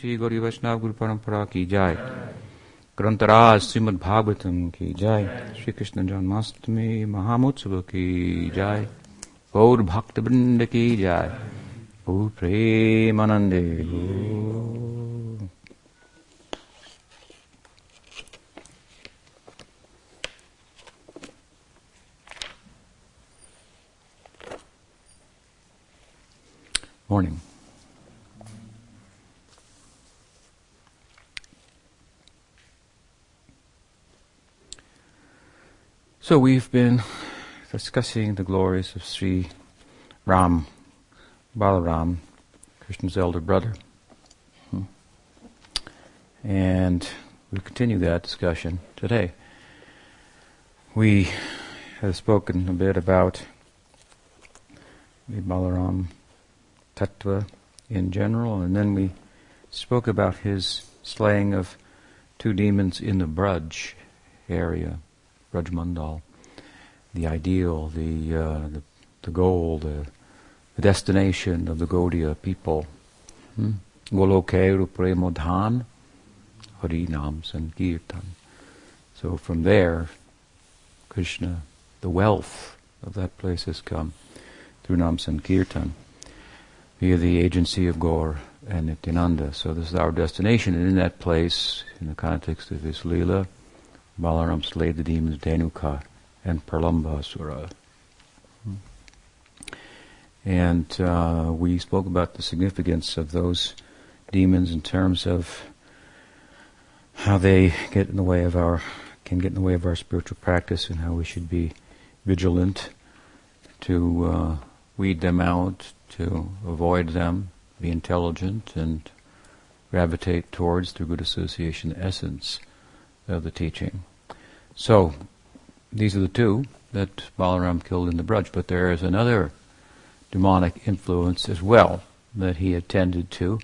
श्री गौरी वैष्णव गुरु परंपरा की जाय। ग्रंथराज श्रीमद भागवतम की जाय। श्री कृष्ण जन्माष्टमी महामोत्सव की जाय। गौर भक्त वृंद की जाय। प्रेमानंदे गौर Morning. So we've been discussing the glories of Sri Ram, Balaram, Krishna's elder brother. And we continue that discussion today. We have spoken a bit about the Balaram Tattva in general, and then we spoke about his slaying of two demons in the Braj area, Braj Mandal, the ideal, the, uh, the, the goal, the, the destination of the Gaudiya people. Hmm? Goloke Rupre Hari Nam Sankirtan. So from there, Krishna, the wealth of that place has come through Nam Sankirtan via the agency of Gaur and Nityananda. So this is our destination, and in that place, in the context of this Leela, Balaram slayed the demons Dhenuka and Pralambasura. And uh, we spoke about the significance of those demons in terms of how they get in the way of our can get in the way of our spiritual practice and how we should be vigilant to uh, weed them out, to avoid them, be intelligent, and gravitate towards, through good association, essence of the teaching. So, these are the two that Balaram killed in the Braj, but there is another demonic influence as well that he attended to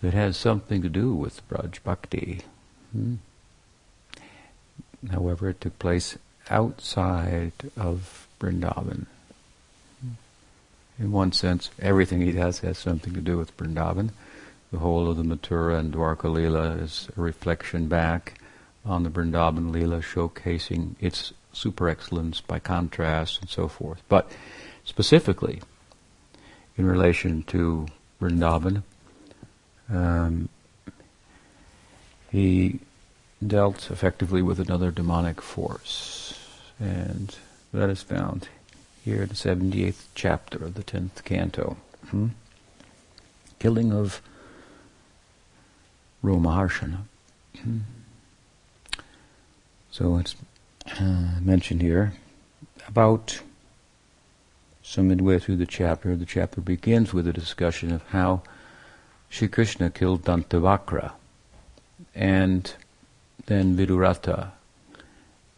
that has something to do with Braj Bhakti. Hmm? However, it took place outside of Vrindavan. In one sense, everything he does has something to do with Vrindavan. The whole of the Mathura and Dwarka Leela is a reflection back on the Vrindavan Leela, showcasing its super excellence by contrast and so forth. But specifically, in relation to Vrindavan, um, he dealt effectively with another demonic force, and that is found here in the 78th chapter of the 10th canto. Hmm? Killing of Romaharshana. So it's uh, mentioned here about so midway through the chapter, the chapter begins with a discussion of how Sri Krishna killed Dantavakra and then Viduratha,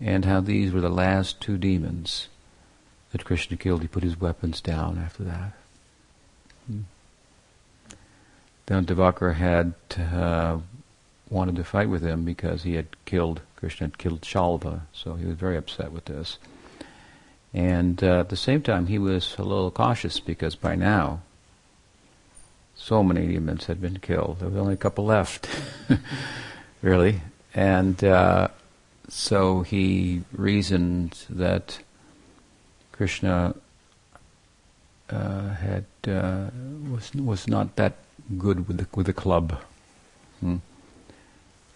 and how these were the last two demons that Krishna killed. He put his weapons down after that. Hmm. Dantavakra had uh, wanted to fight with him because he had killed, Krishna had killed Shalva, so he was very upset with this. And uh, at the same time, he was a little cautious because by now, so many demons had been killed. There was only a couple left, really. And uh, so he reasoned that Krishna uh, had uh, was was not that good with the, with the club. Hmm.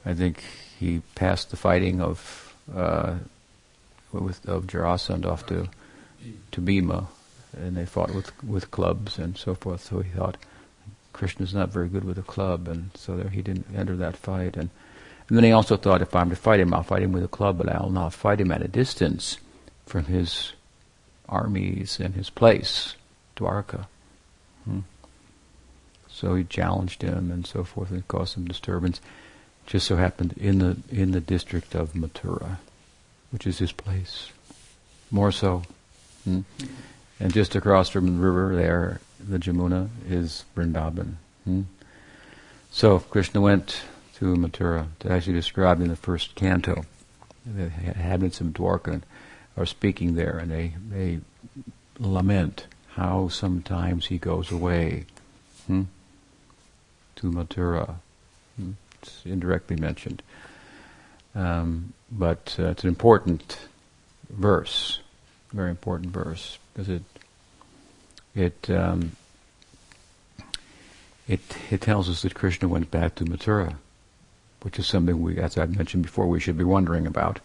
I think he passed the fighting of uh, with of Jarasandha off to to Bhima, and they fought with with clubs and so forth. So he thought Krishna's not very good with a club, and so there he didn't enter that fight. And, and then he also thought, if I'm to fight him, I'll fight him with a club, but I'll not fight him at a distance from his armies and his place, Dwarka. Hmm. So he challenged him and so forth, and caused some disturbance. Just so happened in the in the district of Mathura, which is his place, more so. Hmm? And just across from the river there, the Jamuna is Vrindavan. Hmm? So Krishna went to Mathura to actually describe in the first canto. The inhabitants of Dwarka are speaking there, and they they lament how sometimes he goes away hmm, to Mathura? Indirectly mentioned. Um, but uh, it's an important verse, very important verse, because it it um, it it tells us that Krishna went back to Mathura, which is something we, as I've mentioned before, we should be wondering about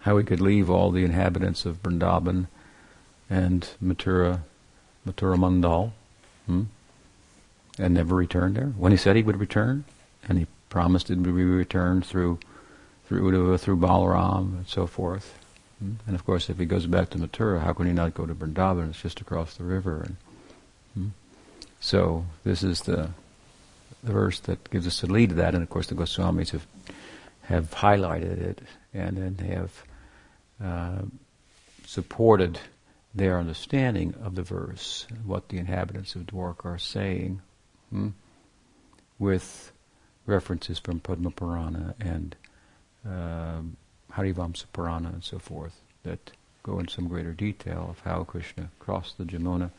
how he could leave all the inhabitants of Vrindavan and Mathura, Mathura Mandal, hmm, and never return there. When he said he would return, and he promised it would be returned through through Uddhava, through Balaram, and so forth. Hmm? And of course, if he goes back to Mathura, how can he not go to Vrindavan? It's just across the river. And, hmm? So this is the the verse that gives us the lead to that. And of course, the Goswamis have have highlighted it and then have uh, supported their understanding of the verse, what the inhabitants of Dwarka are saying, hmm? with references from Padma Purana and um, Harivamsa Purana and so forth that go in some greater detail of how Krishna crossed the Jamuna,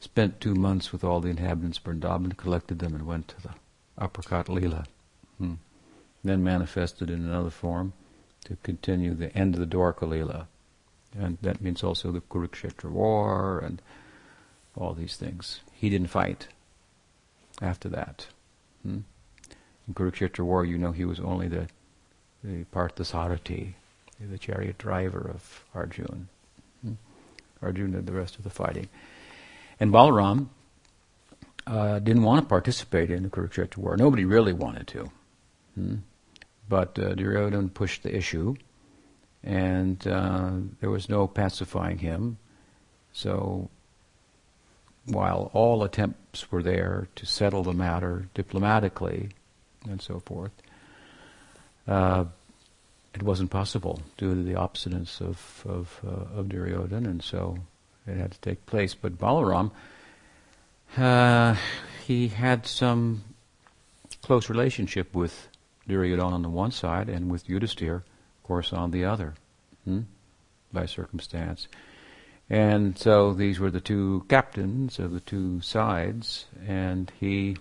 spent two months with all the inhabitants of Vrindavan, collected them and went to the Aprakat Lila. Hmm. Then manifested in another form to continue the end of the Dwarka Lila. And that means also the Kurukshetra war and all these things. He didn't fight after that. Hmm? In Kurukshetra war, you know, he was only the the Parthasarathi, the chariot driver of Arjun. Hmm? Arjun did the rest of the fighting. And Balaram uh, didn't want to participate in the Kurukshetra war. Nobody really wanted to. Hmm? But uh, Duryodhana pushed the issue, and uh, there was no pacifying him. So, while all attempts were there to settle the matter diplomatically and so forth, uh, it wasn't possible due to the obstinance of of, uh, of and so it had to take place. But Balaram, uh, he had some close relationship with Duryodhana on the one side and with Yudhisthira, of course, on the other, hmm? by circumstance. And so these were the two captains of the two sides, and he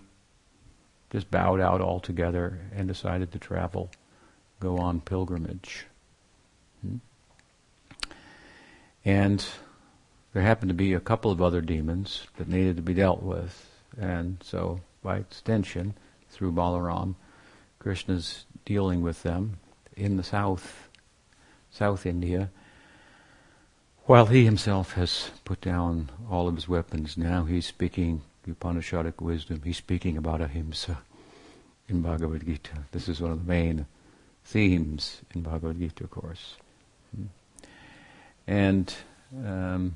just bowed out altogether and decided to travel go on pilgrimage. Hmm? And there happened to be a couple of other demons that needed to be dealt with. And so, by extension, through Balaram, Krishna's dealing with them in the south, South India, while he himself has put down all of his weapons. Now he's speaking Upanishadic wisdom. He's speaking about ahimsa in Bhagavad Gita. This is one of the main themes in Bhagavad Gita, of course. Hmm. And um,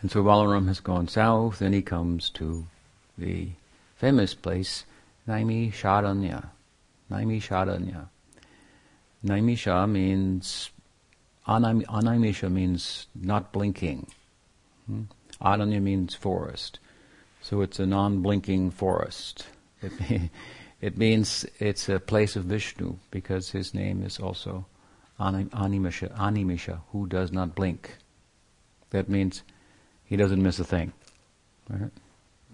and so Balaram has gone south, and he comes to the famous place Naimisharanya. Naimisharanya. Naimisha means Anaimisha means not blinking. Hmm? Aranya means forest. So it's a non-blinking forest. It, it means it's a place of Vishnu because his name is also Animisha, Animisha, who does not blink. That means he doesn't miss a thing. Right?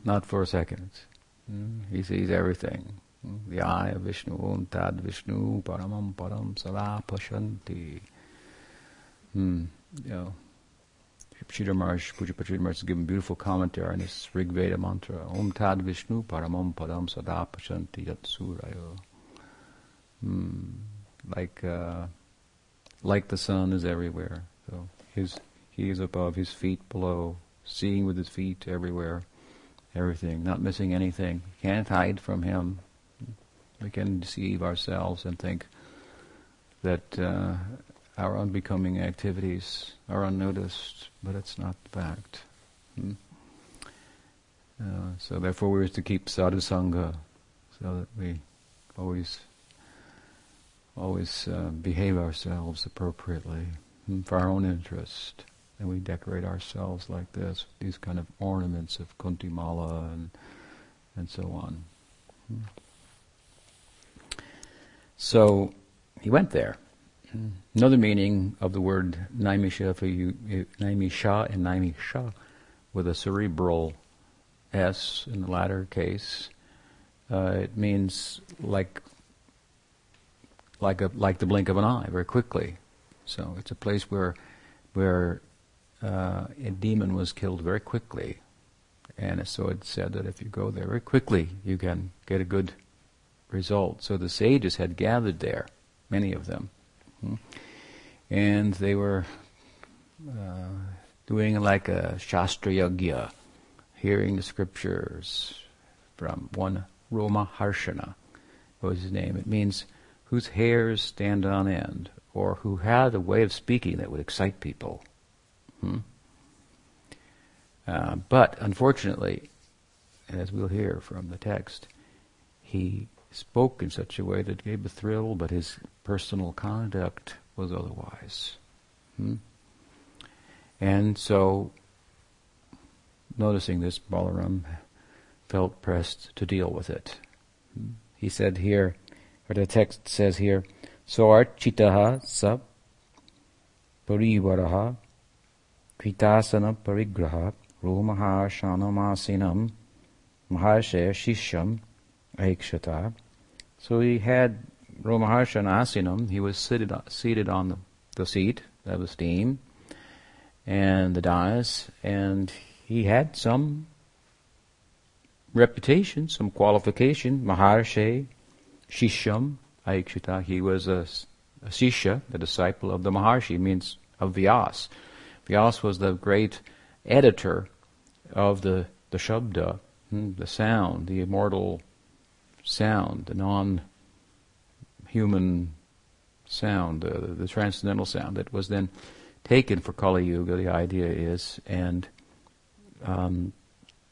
Not for a second. Mm, he sees everything. Mm, the eye of Vishnu, Om Tad Vishnu, Paramam Param Sada Pashanti. Hmm. You know, Sridhar Maharaj, Puja Pachita Maharaj has given beautiful commentary on this Rig Veda mantra. Om Tad Vishnu Paramam Padam Sada Pashanti Yat Surayo. Hmm. Like, uh, like the sun is everywhere. So his, he is above, his feet below, seeing with his feet everywhere, everything, not missing anything. Can't hide from him. We can deceive ourselves and think that uh, our unbecoming activities are unnoticed, but it's not the fact. Hmm? Uh, so therefore we are to keep sadhu sangha, so that we always always uh, behave ourselves appropriately hmm, for our own interest. And we decorate ourselves like this, these kind of ornaments of kuntimala and and so on. Hmm. So he went there. Another meaning of the word naimisha for you, naimisha and naimisha with a cerebral S in the latter case. Uh, it means like like a like the blink of an eye, very quickly. So it's a place where where uh, a demon was killed very quickly, and so it said that if you go there very quickly, you can get a good result. So the sages had gathered there, many of them? And they were uh, doing like a shastra yagya, hearing the scriptures from one Roma Harshana What was his name. It means whose hairs stand on end, or who had a way of speaking that would excite people. Hmm? Uh, but unfortunately, as we'll hear from the text, he spoke in such a way that gave a thrill, but his personal conduct was otherwise. Hmm? And so, noticing this, Balaram felt pressed to deal with it. Hmm? He said here, or the text says here, Soarchitaha sa parivaraha kritasana parigraha romaha shanamasinam maharshe shisham aikshata. So he had Romaharshan Asinam, he was seated, seated on the, the seat of the steam and the dais, and he had some reputation, some qualification, Maharshe, Shisham, Aikshita. He was a, a the disciple of the Maharshi, means of Vyas. Vyas was the great editor of the, the Shabda, hmm, the sound, the immortal sound, the non-human sound, the, the transcendental sound that was then taken for Kali Yuga, the idea is, and um,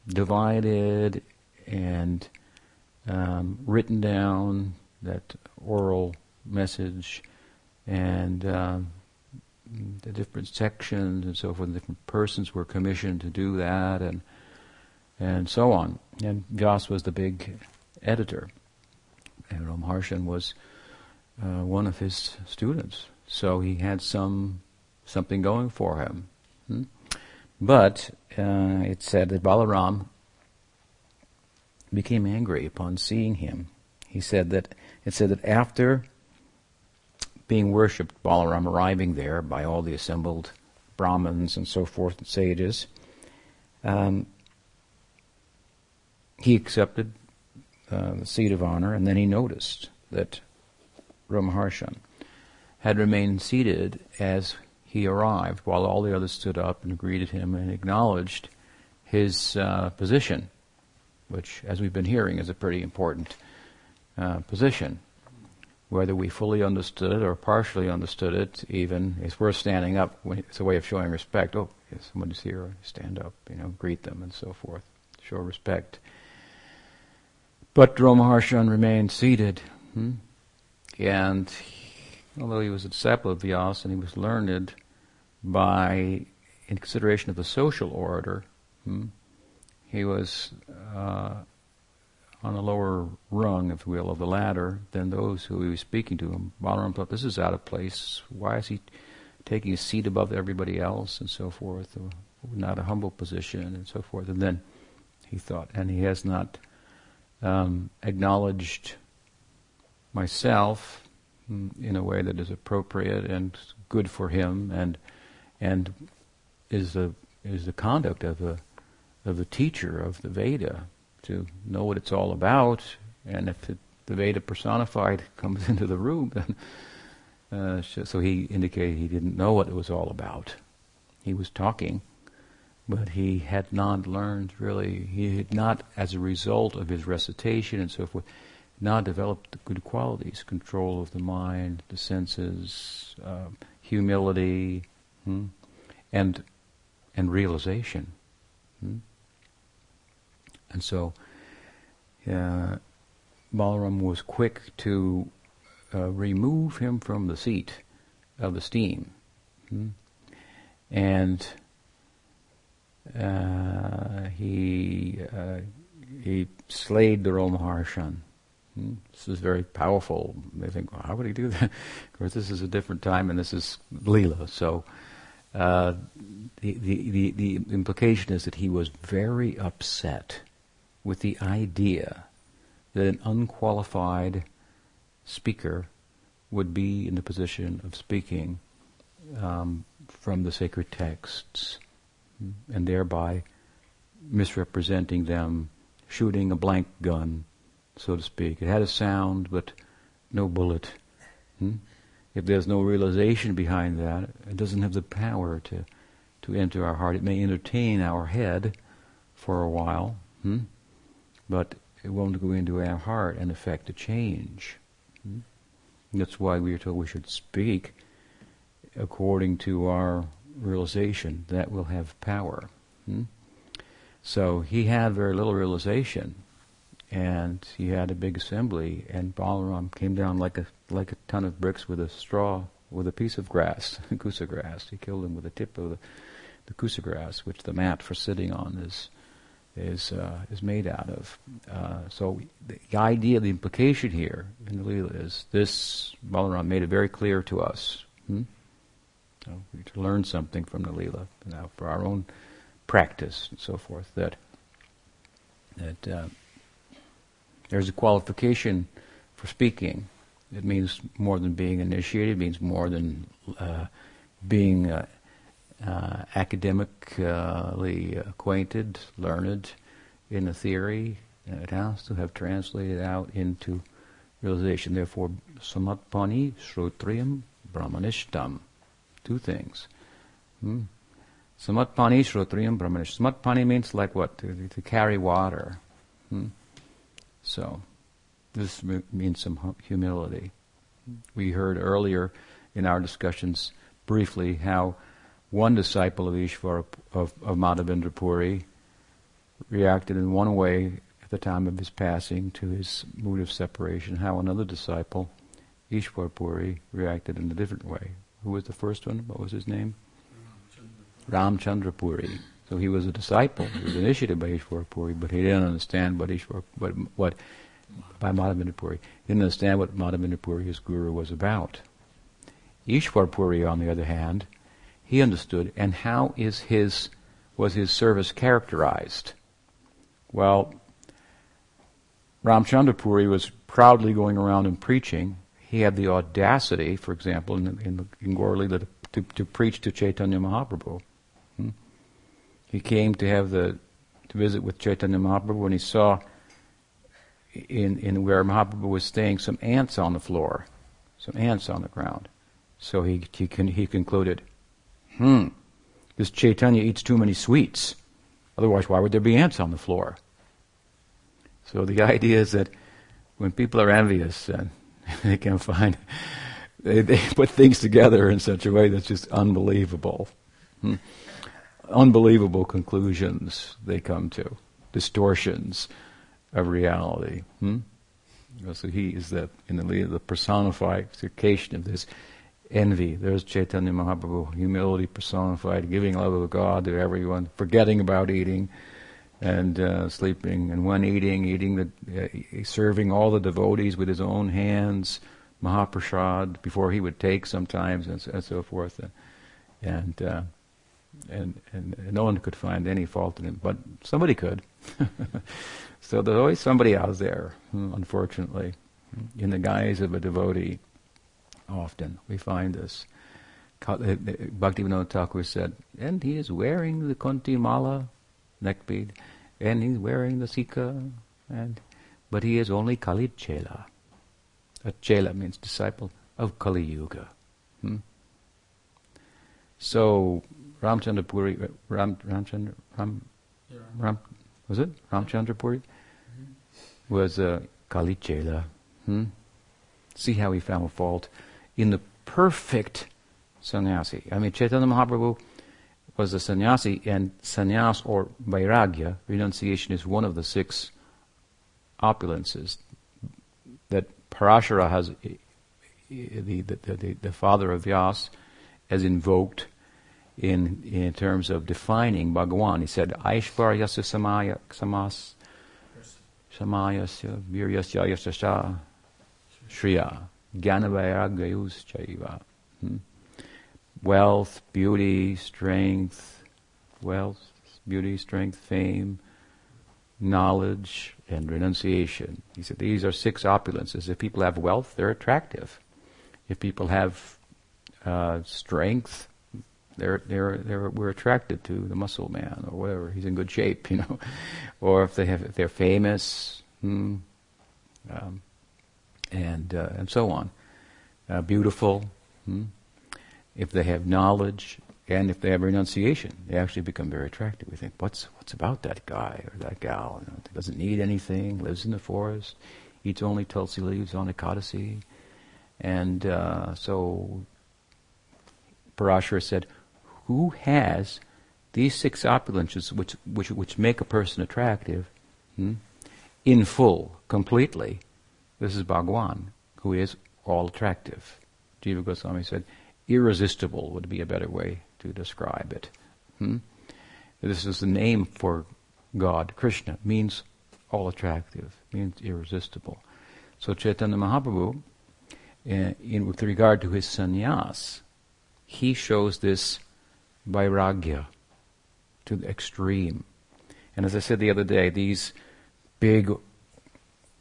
divided and um, written down, that oral message, and um, the different sections and so forth. Different persons were commissioned to do that, and and so on. And Vyas was the big editor, and Romaharshan was uh, one of his students. So he had some something going for him. Hmm? But uh, it said that Balaram became angry upon seeing him. He said that it said that after being worshipped, Balaram arriving there by all the assembled Brahmins and so forth and sages, um, he accepted uh, the seat of honor, and then he noticed that Romaharshan had remained seated as he arrived, while all the others stood up and greeted him and acknowledged his uh, position which, as we've been hearing, is a pretty important uh, position. Whether we fully understood it or partially understood it, even, it's worth standing up. It's a way of showing respect. Oh, yes, somebody's here, stand up, you know, greet them and so forth. Show respect. But Romaharshan remained seated. Hmm? And although he was a disciple of Vyas and he was learned by, in consideration of the social order, hmm, he was uh, on a lower rung, if you will, of the ladder than those who he was speaking to. Balaram thought, this is out of place. Why is he taking a seat above everybody else and so forth? Not a humble position and so forth. And then he thought, and he has not um, acknowledged myself in a way that is appropriate and good for him and and is the is the conduct of a of the teacher of the Veda to know what it's all about. And if it, the Veda personified comes into the room, then uh, so he indicated he didn't know what it was all about. He was talking, but he had not learned really. He had not, as a result of his recitation and so forth, not developed the good qualities: control of the mind, the senses, uh, humility, hmm, and and realization. Hmm? And so uh, Balaram was quick to uh, remove him from the seat of the steam. Hmm? And uh, he uh, he slayed the Romaharshan. Hmm? This is very powerful. They think, well, how would he do that? of course, this is a different time, and this is Leela. So uh, the, the, the, the implication is that he was very upset with the idea that an unqualified speaker would be in the position of speaking um, from the sacred texts and thereby misrepresenting them, shooting a blank gun, so to speak. It had a sound, but no bullet. Hmm? If there's no realization behind that, it doesn't have the power to, to enter our heart. It may entertain our head for a while, hmm? but it won't go into our heart and affect a change. Hmm? That's why we are told we should speak according to our realization. That will have power. Hmm? So he had very little realization, and he had a big assembly, and Balaram came down like a like a ton of bricks with a straw, with a piece of grass, kusa grass. He killed him with the tip of the, the kusa grass, which the mat for sitting on is is uh, is made out of. Uh, so the idea, the implication here in the Leela is this. Balaram made it very clear to us. Hmm? So we to learn something from the Leela now for our own practice and so forth. That that uh, there's a qualification for speaking. It means more than being initiated. It means more than uh, being uh, uh, academically acquainted, learned in the theory. It has to have translated out into realization. Therefore, samatpani shrotriyam brahmanishtam. Two things. Hmm? Samatpani shrotriyam brahmanish. Samatpani means like what? To, to carry water. Hmm? So, this means some humility. We heard earlier in our discussions briefly how one disciple of Ishvara, of, of Madhavendra Puri, reacted in one way at the time of his passing to his mood of separation, how another disciple, Ishwar Puri, reacted in a different way. Who was the first one? What was his name? Ramchandra Puri. So he was a disciple. He was initiated by Ishwar Puri, but he didn't understand what Ishwar, what, what by Madhavendra Puri. He didn't understand what Madhavendra Puri, his guru, was about. Ishwar Puri, on the other hand, he understood, and how is his was his service characterized? Well, Ramchandra Puri was proudly going around and preaching. He had the audacity, for example, in, in, in to, to preach to Chaitanya Mahaprabhu. He came to have the to visit with Chaitanya Mahaprabhu when he saw in, in where Mahaprabhu was staying some ants on the floor, some ants on the ground. So he, he, con, he concluded, hmm, this Chaitanya eats too many sweets. Otherwise, why would there be ants on the floor? So the idea is that when people are envious, and they can find, they, they put things together in such a way that's just unbelievable. Hmm. Unbelievable conclusions they come to, distortions of reality. Hmm? So he is that in the the personification of this envy. There's Chaitanya Mahaprabhu, humility personified, giving love of God to everyone, forgetting about eating and uh, sleeping, and when eating, eating the, uh, serving all the devotees with his own hands, Mahaprasad, before he would take sometimes, and, and so forth. And, uh, and, and, no one could find any fault in him, but somebody could. so there's always somebody out there, hmm, unfortunately, in the guise of a devotee often. We find this. Uh, uh, Bhaktivinoda Thakur said, and he is wearing the Kunti Mala neck bead, and he's wearing the Sikha, and but he is only Kali Chela. A Chela means disciple of Kali Yuga. Hmm? So Ramchandra Puri, Ram, Ramchandra, Ram, Ram, was it Ramchandra Puri? Mm-hmm. Was a Kali Chela. Hmm? See how he found fault in the perfect sannyasi. I mean, Chaitanya Mahaprabhu was a sannyasi, and sannyas or vairagya, renunciation, is one of the six opulences that Parashara has, the, the, the, the father of Vyas, has invoked in, in terms of defining Bhagawan. He said, Aishvaryasya samaya, samas, samayasya viryasya yasasya shriya. Jnanavairagayus chaiva. Hmm? Wealth, beauty, strength, wealth, beauty, strength, fame, knowledge, and renunciation. He said these are six opulences. If people have wealth, they're attractive. If people have uh, strength, they're, they're, they're, we're attracted to the muscle man or whatever. He's in good shape, you know. or if they have, if they're famous, hmm, um, and uh, and so on. Uh, beautiful. Hmm, if they have knowledge and if they have renunciation, they actually become very attractive. We think, what's what's about that guy or that gal? You know, doesn't need anything, lives in the forest, eats only tulsi leaves on a Ekadasi, and uh, so Parashara said, who has these six opulences which, which, which make a person attractive hmm, in full, completely, this is Bhagwan, who is all attractive. Jiva Goswami said, irresistible would be a better way to describe it. Hmm? This is the name for God. Krishna means all attractive, means irresistible. So Chaitanya Mahaprabhu, in, in, with regard to his sannyas, he shows this vairagya to the extreme. And as I said the other day, these big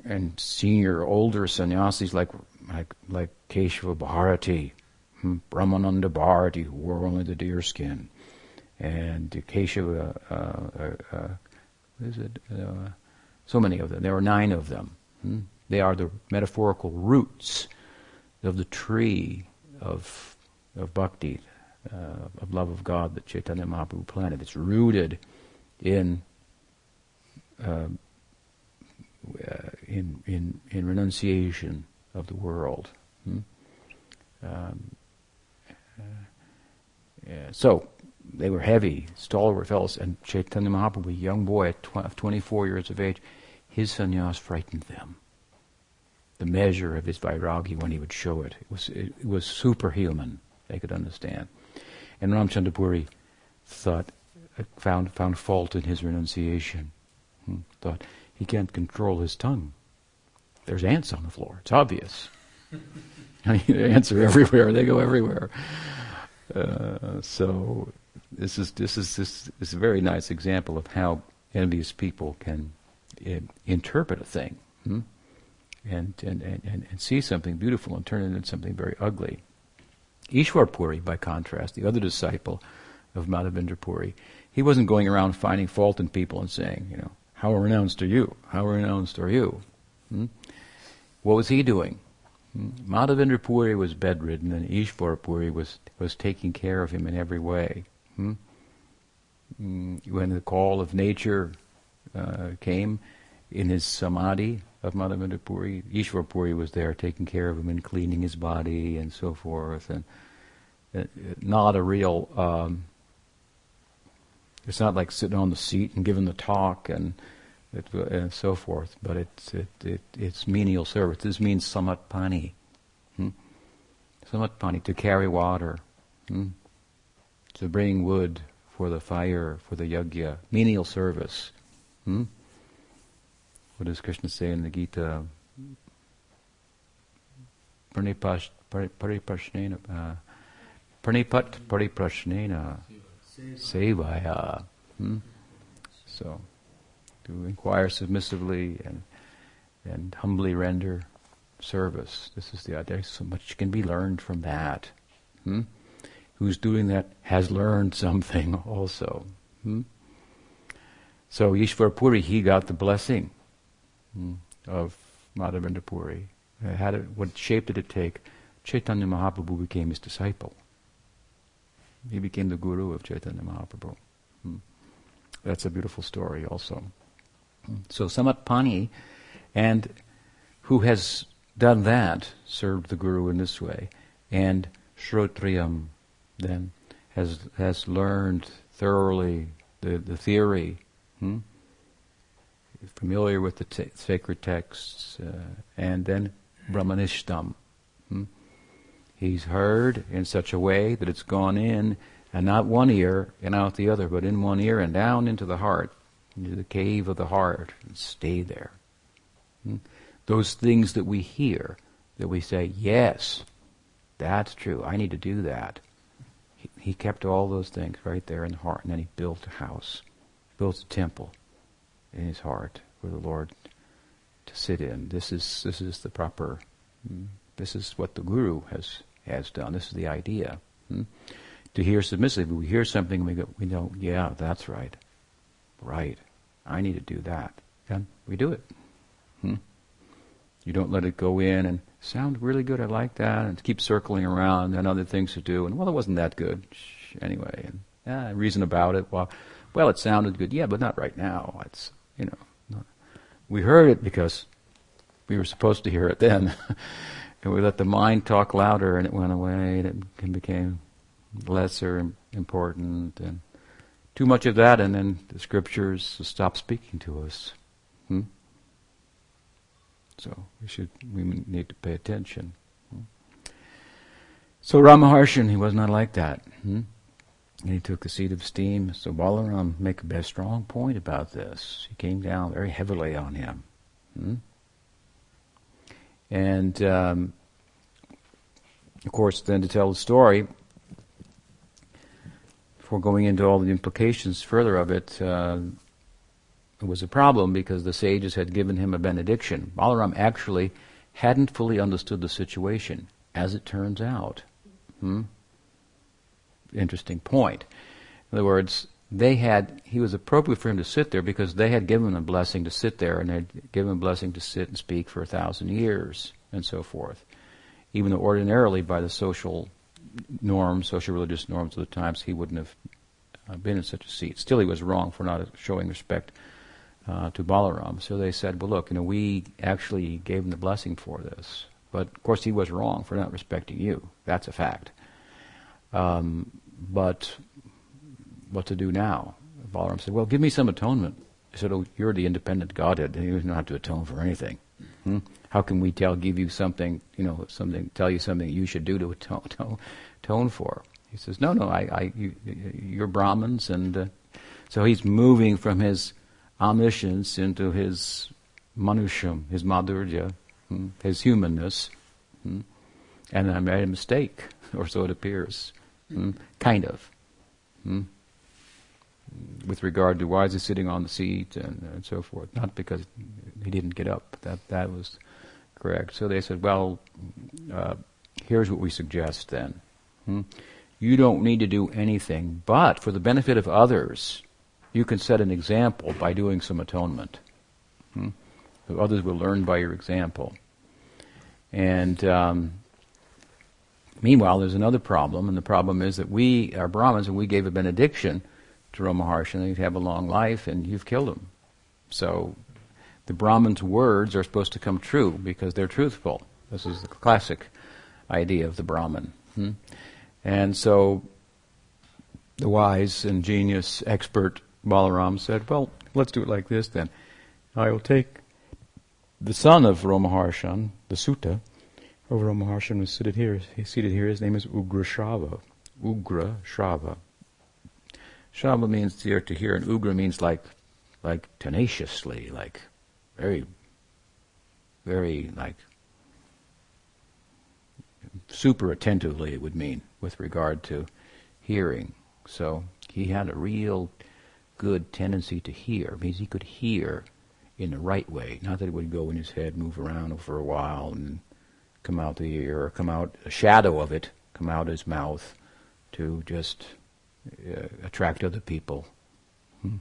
and senior, older sannyasis like like like Keshava Bharati, hmm, Brahmananda Bharati, who wore only the deer skin, and Keshava, uh, uh, uh, is it? Uh, so many of them. There are nine of them. Hmm? They are the metaphorical roots of the tree of of bhakti, uh, of love of God that Chaitanya Mahaprabhu planted. It's rooted in uh, uh, in in in renunciation of the world. Hmm? Um, uh, yeah, so they were heavy, stalwart fellows, and Chaitanya Mahaprabhu, a young boy at tw- 24 years of age, his sannyas frightened them. The measure of his vairagi when he would show it, it was it was superhuman. They could understand. And Ramchandra Puri thought, uh, found, found fault in his renunciation. Hmm. Thought, he can't control his tongue. There's ants on the floor. It's obvious. I mean, ants are everywhere. They go everywhere. Uh, so this is this is this is a very nice example of how envious people can uh, interpret a thing hmm? and, and, and, and see something beautiful and turn it into something very ugly. Ishwar Puri, by contrast, the other disciple of Madhavendra Puri, he wasn't going around finding fault in people and saying, you know, how renounced are you? How renounced are you? Hmm? What was he doing? Hmm? Madhavendra Puri was bedridden and Ishwar Puri was, was taking care of him in every way. Hmm? hmm when the call of nature uh, came in his samadhi of Madhavendra Puri, Ishwar Puri was there taking care of him and cleaning his body and so forth. And uh, not a real. Um, it's not like sitting on the seat and giving the talk and it, and so forth, but it's it, it it's menial service. This means samat pani, hmm? samat pani to carry water, hmm? to bring wood for the fire for the yajna, menial service. Hmm? What does Krishna say in the Gita? Paripash, paripashnena. Uh, Pranipat pariprashnena sevaya. Hmm? So, to inquire submissively and and humbly render service. This is the idea. So much can be learned from that. Hmm? Who's doing that has learned something also. Hmm? So Ishwar Puri, he got the blessing hmm, of Madhavendra Puri. Uh, what shape did it take? Chaitanya Mahaprabhu became his disciple. He became the guru of Chaitanya Mahaprabhu. Hmm. That's a beautiful story also. Hmm. So Samat Pani, and who has done that, served the guru in this way, and Shrotriyam then has has learned thoroughly the, the theory, hmm? Familiar with the t- sacred texts, uh, and then Brahmanishtam. Hmm? He's heard in such a way that it's gone in, and not one ear and out the other, but in one ear and down into the heart, into the cave of the heart, and stay there. Hmm? Those things that we hear, that we say, yes, that's true, I need to do that. He, he kept all those things right there in the heart, and then he built a house, built a temple, in his heart for the Lord to sit in. This is this is the proper. Hmm, this is what the guru has has done. This is the idea. Hmm? To hear submissively, we hear something, we go, we know, yeah, that's right, right. I need to do that. Then we do it. Hmm? You don't let it go in and sound really good. I like that, and keep circling around and other things to do. And well, it wasn't that good anyway. And reason about it. Well, well, it sounded good. Yeah, but not right now. It's you know, we heard it because we were supposed to hear it then, and we let the mind talk louder, and it went away, and it became lesser important, and too much of that, and then the scriptures stop speaking to us. Hmm? So we should we need to pay attention. Hmm? So Romaharshan, he was not like that. Hmm? And he took the seat of steam. So Balaram make a very strong point about this. He came down very heavily on him. Hmm? And um, of course, then to tell the story, before going into all the implications further of it, uh, it was a problem because the sages had given him a benediction. Balaram actually hadn't fully understood the situation, as it turns out. Hmm? Interesting point. In other words, they had he was appropriate for him to sit there because they had given him a blessing to sit there and they'd given him a blessing to sit and speak for a thousand years and so forth. Even though ordinarily by the social norms, social religious norms of the times, he wouldn't have uh, been in such a seat. Still, he was wrong for not showing respect uh, to Balaram. So they said, well, look, you know, we actually gave him the blessing for this. But of course, he was wrong for not respecting you. That's a fact. Um, but what to do now? Balaram said, well, give me some atonement. He said, oh, you're the independent Godhead, you don't have to atone for anything. Hmm? How can we tell, give you something, you know, something, tell you something you should do to atone, atone, for? He says, no, no, I, I you, you're Brahmins, and uh, so he's moving from his omniscience into his manusham, his madhurya, hmm, his humanness. Hmm, and I made a mistake, or so it appears. Hmm, kind of. With regard to why is he sitting on the seat and, and so forth. Not because he didn't get up. That, that was correct. So they said, well, uh, here's what we suggest then. You don't need to do anything, but for the benefit of others, you can set an example by doing some atonement. Hmm? So others will learn by your example. And um, meanwhile, there's another problem, and the problem is that we are Brahmins and we gave a benediction to Ramaharshi and he'd have a long life, and you've killed him. So the Brahmin's words are supposed to come true because they're truthful. This is the classic idea of the Brahmin. Hmm? And so the wise, and ingenious, expert Balaram said, Well, let's do it like this then. I will take the son of Romaharshan, the Sutta, of Romaharshan was seated here. He's seated here. His name is Ugra Shrava. Shrava means here to hear, and Ugra means like, like tenaciously, like very, very like super attentively. It would mean with regard to hearing. So he had a real good tendency to hear. It means he could hear in the right way, not that it would go in his head, move around for a while, and come out the ear, or come out a shadow of it, come out his mouth, to just uh, attract other people hmm,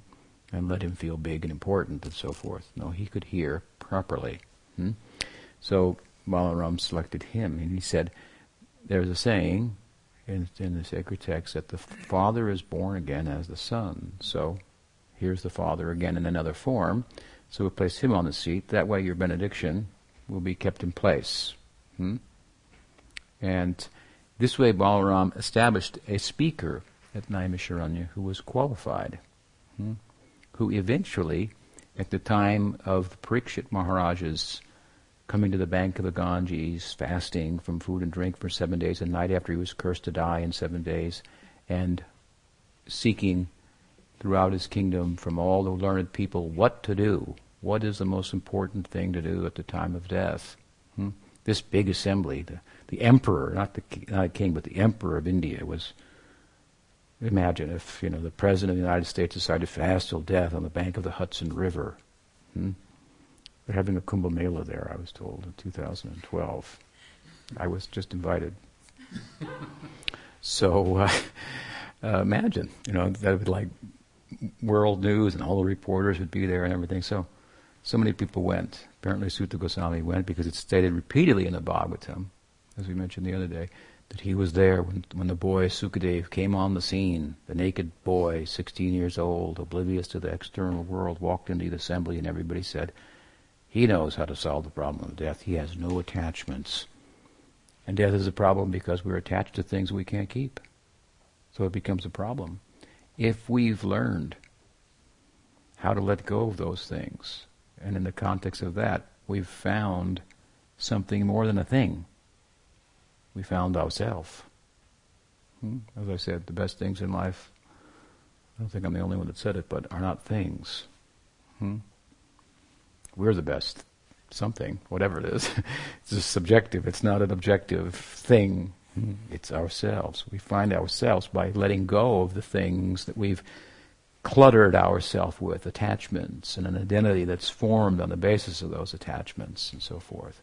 and let him feel big and important and so forth. No, he could hear properly. Hmm? So Balaram selected him, and he said, "There's a saying." In, in the sacred text, that the Father is born again as the Son. So Here's the Father again in another form. So we'll place him on the seat. That way your benediction will be kept in place. Hmm? And this way Balaram established a speaker at Naimisharanya who was qualified, hmm? who eventually, at the time of the Parikshit Maharaja's coming to the bank of the Ganges, fasting from food and drink for seven days and night after he was cursed to die in seven days, and seeking throughout his kingdom from all the learned people what to do. What is the most important thing to do at the time of death? This big assembly, the, the emperor, not the not king, but the emperor of India was Imagine if you know the president of the United States decided to fast till death on the bank of the Hudson River. Hmm? They're having a Kumbh Mela there, I was told, in 2012. I was just invited. so uh, uh, imagine, you know, that would like world news and all the reporters would be there and everything. So, so many people went. Apparently, Suta Goswami went because it's stated repeatedly in the Bhagavatam, as we mentioned the other day, that he was there when, when the boy Sukadev came on the scene. The naked boy, 16 years old, oblivious to the external world, walked into the assembly and everybody said, he knows how to solve the problem of death. He has no attachments. And death is a problem because we're attached to things we can't keep. So it becomes a problem. If we've learned how to let go of those things, and in the context of that, we've found something more than a thing. We found ourselves. Hmm? As I said, the best things in life, I don't think I'm the only one that said it, but are not things. Hmm? We're the best something, whatever it is. it's just subjective. It's not an objective thing. Hmm? It's ourselves. We find ourselves by letting go of the things that we've cluttered ourselves with, attachments and an identity that's formed on the basis of those attachments and so forth.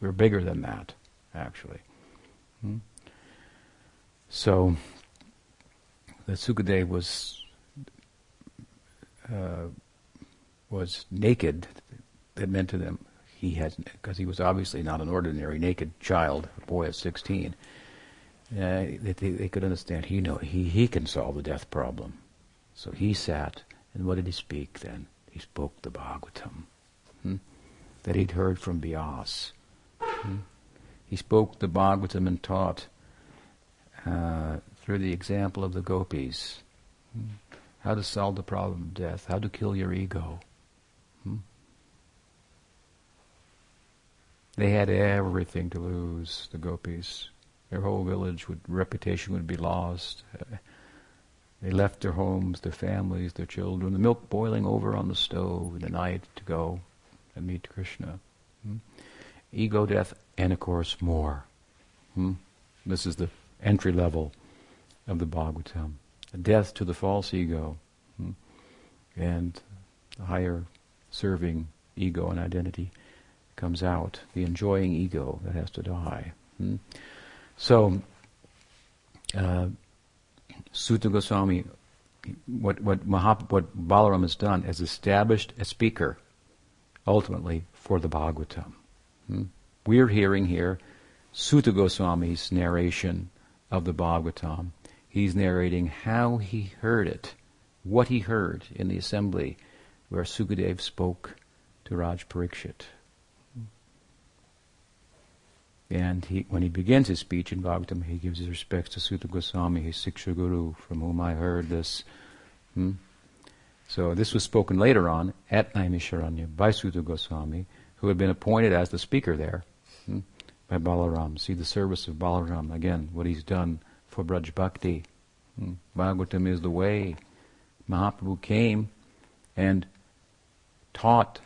We're bigger than that, actually. Hmm? So, the Sukadev was uh, was naked. That meant to them he had because he was obviously not an ordinary naked child, a boy of sixteen. Uh, they, they could understand he know he he can solve the death problem. So he sat, and what did he speak then? He spoke the Bhagavatam hmm? that he'd heard from Vyas. Hmm? He spoke the Bhagavatam and taught uh, through the example of the gopis hmm? how to solve the problem of death, how to kill your ego. Hmm? They had everything to lose, the gopis. Their whole village would reputation would be lost. They left their homes, their families, their children, the milk boiling over on the stove in the night to go and meet Krishna. Hmm? Ego death, and of course more. Hmm? This is the entry level of the Bhagavatam. Death to the false ego, hmm? and the higher serving ego and identity comes out. The enjoying ego that has to die. Hmm? So, uh, Suta Goswami, what what Mahap, what Balaram has done is established a speaker, ultimately for the Bhagavatam. Hmm? We're hearing here Suta Goswami's narration of the Bhagavatam. He's narrating how he heard it, what he heard in the assembly where Sukadev spoke to Raj Parikshit. And he, when he begins his speech in Bhagavatam, he gives his respects to Suta Goswami, his Siksha Guru, from whom I heard this. Hmm? So this was spoken later on at Naimisharanya by Suta Goswami, who had been appointed as the speaker there hmm, by Balaram. See the service of Balaram, again, what he's done for Braj Bhakti. Hmm. Bhagavatam is the way. Mahaprabhu came and taught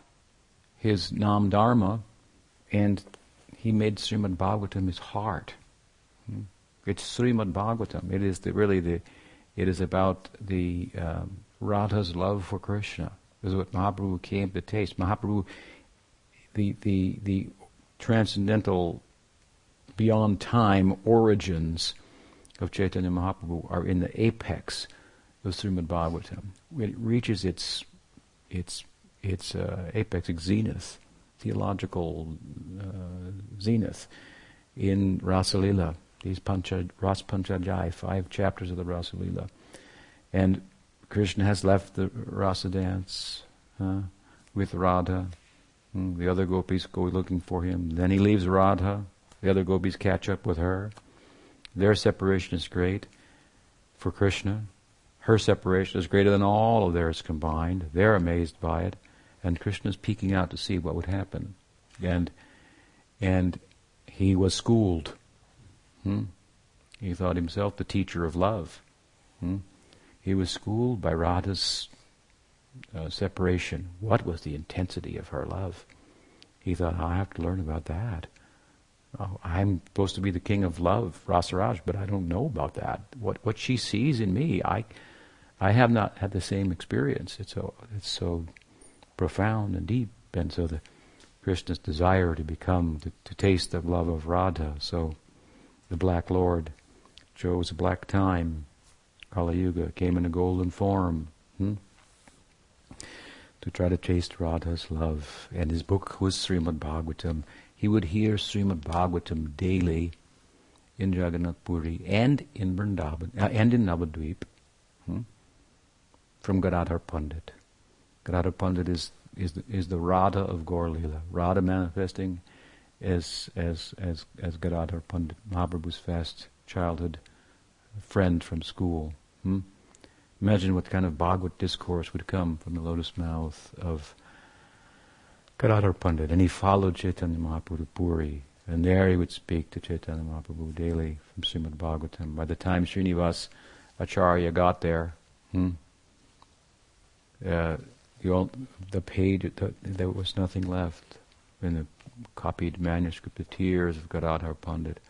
his Nam Dharma and he made Srimad Bhagavatam his heart. Hmm? It's Srimad Bhagavatam. It is the, really the, it is about the um, Radha's love for Krishna. This is what Mahaprabhu came to taste. Mahaprabhu, the the the transcendental, beyond time origins of Chaitanya Mahaprabhu are in the apex of Srimad Bhagavatam. It reaches its its its uh, apex, its zenith theological uh, zenith in Rasalila, these Pancha, Ras Panchadhyay, five chapters of the Rasalila. And Krishna has left the Rasa dance uh, with Radha. Mm, the other gopis go looking for him. Then he leaves Radha. The other gopis catch up with her. Their separation is great for Krishna. Her separation is greater than all of theirs combined. They're amazed by it and Krishna's peeking out to see what would happen. And and he was schooled. Hmm? He thought himself the teacher of love. Hmm? He was schooled by Radha's uh, separation. What was the intensity of her love? He thought, I have to learn about that. oh, I'm supposed to be the king of love, Rasaraj, but I don't know about that. What what she sees in me, I I have not had the same experience. It's so it's so profound and deep, and so the Krishna's desire to become to, to taste the love of Radha. So the Black Lord chose a black time, Kali Yuga, came in a golden form. Hmm? to try to taste Radha's love. And his book was Srimad Bhagavatam. He would hear Srimad Bhagavatam daily in Jagannath Puri and in Vrindavan uh, and in Navadvip hmm, from Gadadhar Pandit. Gadadhar Pandit is is the, is the Radha of Gaur Lila. Radha manifesting as as as as Gadadhar Pandit, Mahaprabhu's fast childhood friend from school. Hmm? Imagine what kind of Bhagavad discourse would come from the lotus mouth of Gadadhar Pandit. And he followed Chaitanya Mahaprabhu Puri. And there he would speak to Chaitanya Mahaprabhu daily from Srimad Bhagavatam. By the time Srinivas Acharya got there, hmm, uh, all, the page, the, there was nothing left in the copied manuscript. The tears of Gadadhar Pandit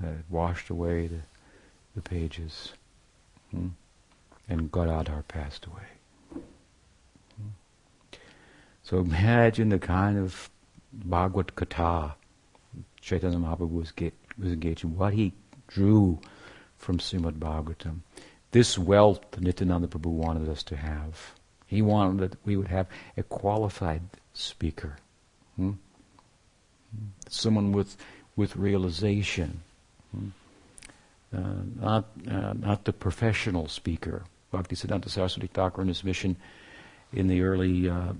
had washed away the, the pages. Hmm and Gadadhar passed away. So imagine the kind of Bhagavad Gita Chaitanya Mahaprabhu was, get, was engaged in, what he drew from Srimad Bhagavatam. This wealth Nityananda Prabhu wanted us to have. He wanted that we would have a qualified speaker. Hmm? Someone with, with realization. Hmm? Uh, not, uh, not the professional speaker, Bhaktisiddhanta Saraswati Thakur in his mission in the early uh,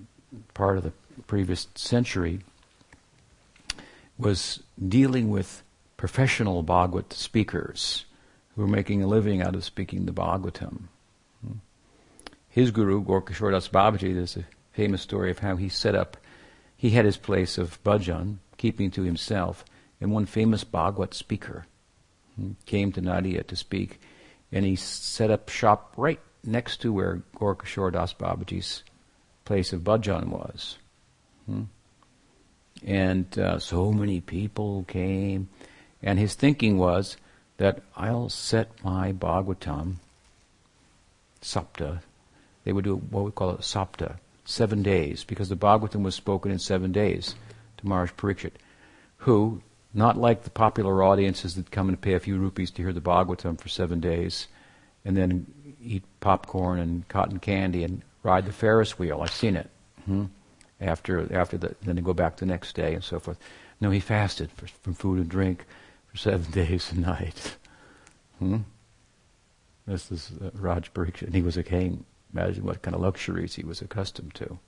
part of the previous century was dealing with professional Bhagavad speakers who were making a living out of speaking the Bhagavatam. His guru, Gaurkishore Das Babaji, there's a famous story of how he set up, he had his place of bhajan, keeping to himself, and one famous Bhagwat speaker came to Nadia to speak and he set up shop right next to where Gaurkishore Das Babaji's place of bhajan was. Hmm? And uh, so many people came, and his thinking was that I'll set my Bhagavatam, Sapta, they would do what we call it Sapta, seven days, because the Bhagavatam was spoken in seven days to Maharaj Parikshit, who not like the popular audiences that come and pay a few rupees to hear the Bhagavatam for seven days and then eat popcorn and cotton candy and ride the Ferris wheel. I've seen it. Hmm? After after the, then they go back the next day and so forth. No, he fasted for, from food and drink for seven days and nights. Hmm? This is uh, Raj Parikshit, and he was a king. Imagine what kind of luxuries he was accustomed to.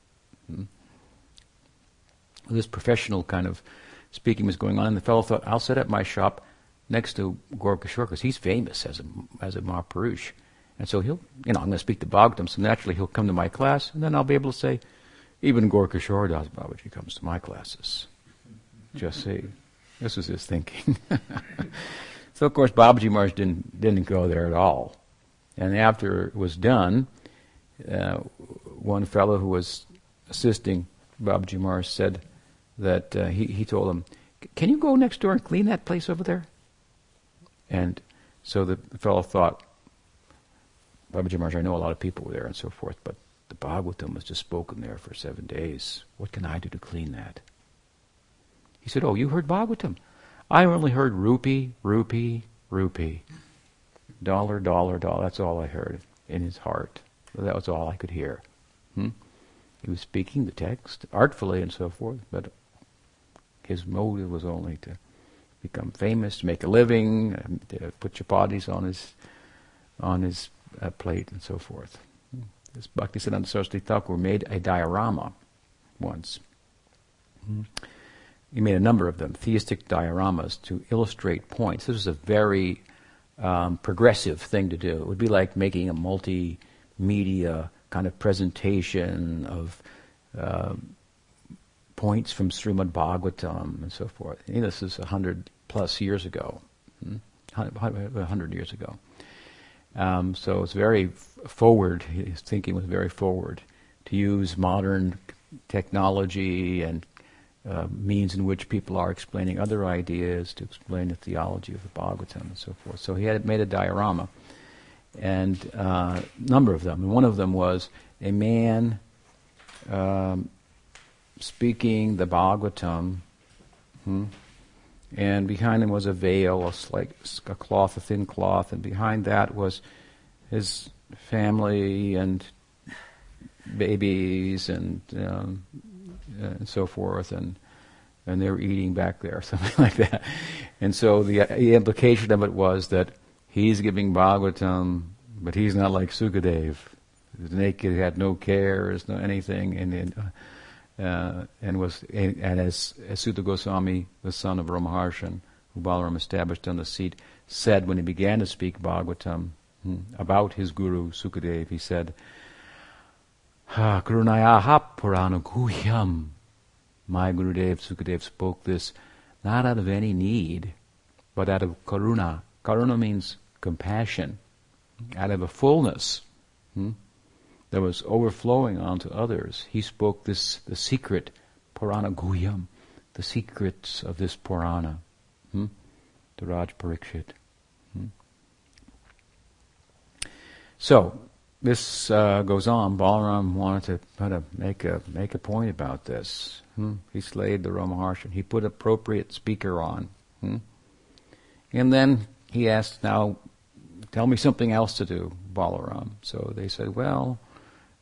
Hmm? This professional kind of speaking was going on, and the fellow thought, I'll set up my shop next to Gaurkishore because he's famous as a, as a Mahapurush. And so he'll, you know, I'm going to speak to Bhagavatam, so naturally he'll come to my class, and then I'll be able to say, even Gaurkishore Das Babaji comes to my classes. Just see. This was his thinking. so of course Babaji Maharaj didn't, didn't go there at all. And after it was done, uh, one fellow who was assisting Babaji Maharaj said that uh, he, he told him, Can you go next door and clean that place over there? And so the fellow thought, Babaji Maharaj, I know a lot of people were there and so forth, but the Bhagavatam was just spoken there for seven days. What can I do to clean that? He said, Oh, you heard Bhagavatam. I only heard rupee, rupee, rupee. Dollar, dollar, dollar. That's all I heard in his heart. That was all I could hear. Hmm? He was speaking the text artfully and so forth, but his motive was only to become famous, to make a living, to put chapatis on his on his uh, plate, and so forth. This Bhaktisiddhanta Saraswati Thakur made a diorama once. He made a number of them, theistic dioramas, to illustrate points. This was a very um, progressive thing to do. It would be like making a multimedia kind of presentation of uh, points from Srimad Bhagavatam and so forth. Know, this is a hundred plus years ago, hmm? a hundred years ago. Um, so it's very forward. His thinking was very forward to use modern technology and uh, means in which people are explaining other ideas to explain the theology of the Bhagavatam and so forth. So he had made a diorama, and a uh, number of them. And one of them was a man um, speaking the Bhagavatam, hmm, and behind him was a veil, a, like a cloth, a thin cloth, and behind that was his family and babies and um, and so forth, and and they were eating back there, something like that. And so the, the implication of it was that he's giving Bhagavatam, but he's not like Sukadev. He's naked, had no cares, no anything, and and, uh, and was and, and as, as Suta Goswami, the son of Romaharshan, who Balaram established on the seat, said when he began to speak Bhagavatam hmm, about his guru Sukadev, he said, Ha Karunayaha Purana Guhyam. My Gurudev Sukadev spoke this not out of any need, but out of karuna. Karuna means compassion, out of a fullness hmm, that was overflowing onto others. He spoke this, the secret, Purana Guhyam, the secrets of this Purana, hmm, to Raj Parikshit. Hmm. So, this uh, goes on. Balaram wanted to kind of make a make a point about this. Hmm? He slayed the Romaharshan. He put appropriate speaker on, hmm? and then he asked, "Now, tell me something else to do, Balaram." So they said, "Well,